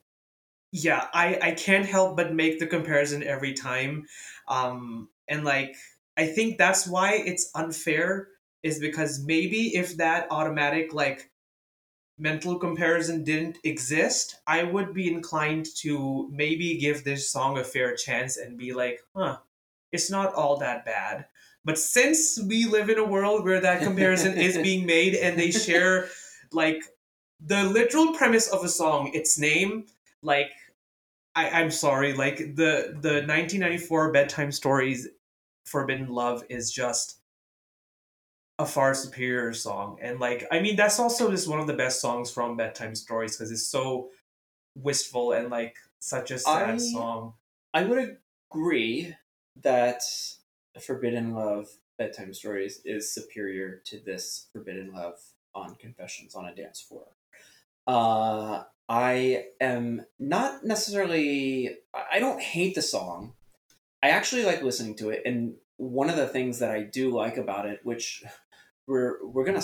yeah i i can't help but make the comparison every time. Um and like i think that's why it's unfair is because maybe if that automatic like mental comparison didn't exist i would be inclined to maybe give this song a fair chance and be like huh it's not all that bad. But since we live in a world where that comparison is being made and they share like the literal premise of a song its name like I, I'm sorry, like the the 1994 bedtime stories, Forbidden Love is just a far superior song, and like I mean that's also just one of the best songs from bedtime stories because it's so wistful and like such a sad I- song. I would agree that Forbidden Love bedtime stories is superior to this Forbidden Love on Confessions on a Dance Floor. Uh, I am not necessarily. I don't hate the song. I actually like listening to it, and one of the things that I do like about it, which we're we're gonna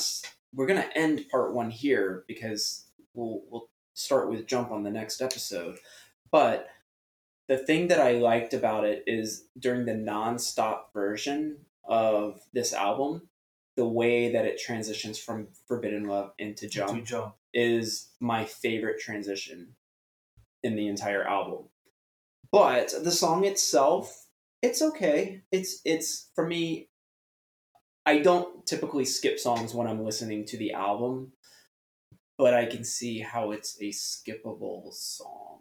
we're gonna end part one here because we'll we'll start with jump on the next episode, but the thing that I liked about it is during the non-stop version of this album, the way that it transitions from Forbidden Love into Jump To jump. is my favorite transition in the entire album. But the song itself, it's okay. It's it's for me I don't typically skip songs when I'm listening to the album, but I can see how it's a skippable song.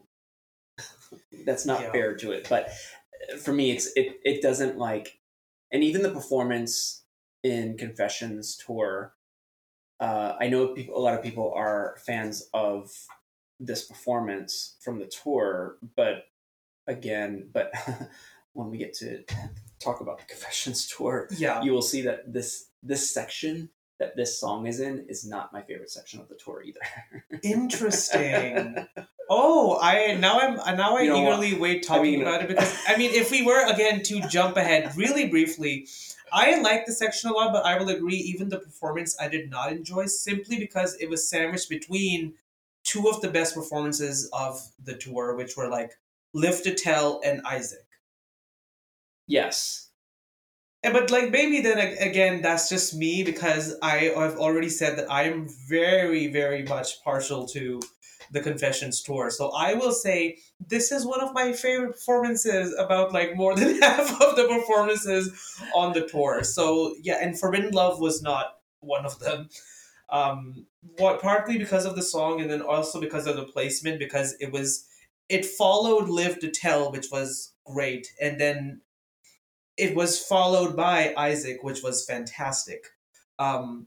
That's not Yeah. fair to it, but for me it's it it doesn't like and even the performance in Confessions tour uh, I know people, a lot of people are fans of this performance from the tour, but again, but when we get to talk about the Confessions tour, Yeah. you will see that this this section that this song is in is not my favorite section of the tour either. Interesting. Oh, I now I'm uh, now I You know eagerly wait talking mean- about it because I mean, if we were again to jump ahead really briefly, I like the section a lot, but I will agree. Even the performance, I did not enjoy simply because it was sandwiched between two of the best performances of the tour, which were like Live to Tell and Isaac. Yes. And- But like maybe then again, that's just me because I have already said that I am very, very much partial to the Confessions tour. So I will say this is one of my favorite performances about like more than half of the performances on the tour. So yeah, and Forbidden Love was not one of them. Um, what partly because of the song and then also because of the placement because it was it followed Live to Tell, which was great, and then it was followed by Isaac, which was fantastic. Um,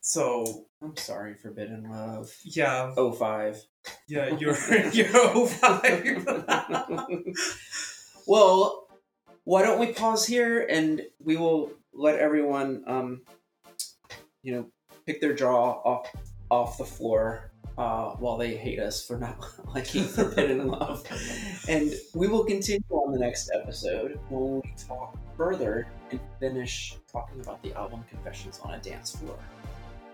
so I'm sorry, Forbidden Love. yeah, Oh five. yeah, you're you're 05. well, why don't we pause here and we will let everyone, um, you know, pick their jaw off off the floor uh, while they hate us for not liking Forbidden Love, and we will continue on the next episode when we talk further and finish talking about the album Confessions on a Dance Floor.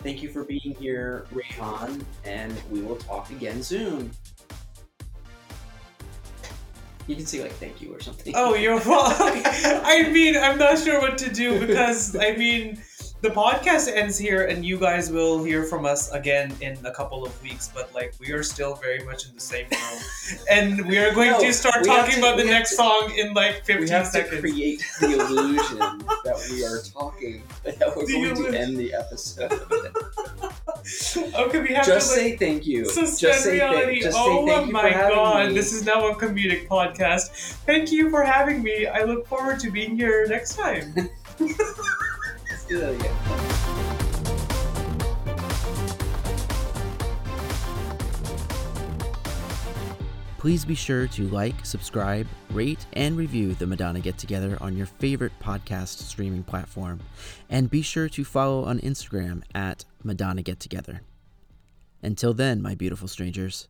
Thank you for being here, Rehan, and we will talk again soon. You can say like thank you or something. oh, you're welcome. I mean, I'm not sure what to do because I mean, the podcast ends here, and you guys will hear from us again in a couple of weeks. But like, we are still very much in the same room, and we are going No, to start talking to- about the next to- song in like We fifteen have seconds. to create the illusion that we are talking, that we're The going to end the episode. okay, we have Just to like, say thank you. Just say, reality. thank, just oh say thank you my god, me. this is now a comedic podcast. Thank you for having me. I look forward to being here next time. Please be sure to like, subscribe, rate, and review the Madonna Get Together on your favorite podcast streaming platform. And be sure to follow on Instagram at Madonna Get Together. Until then, my beautiful strangers,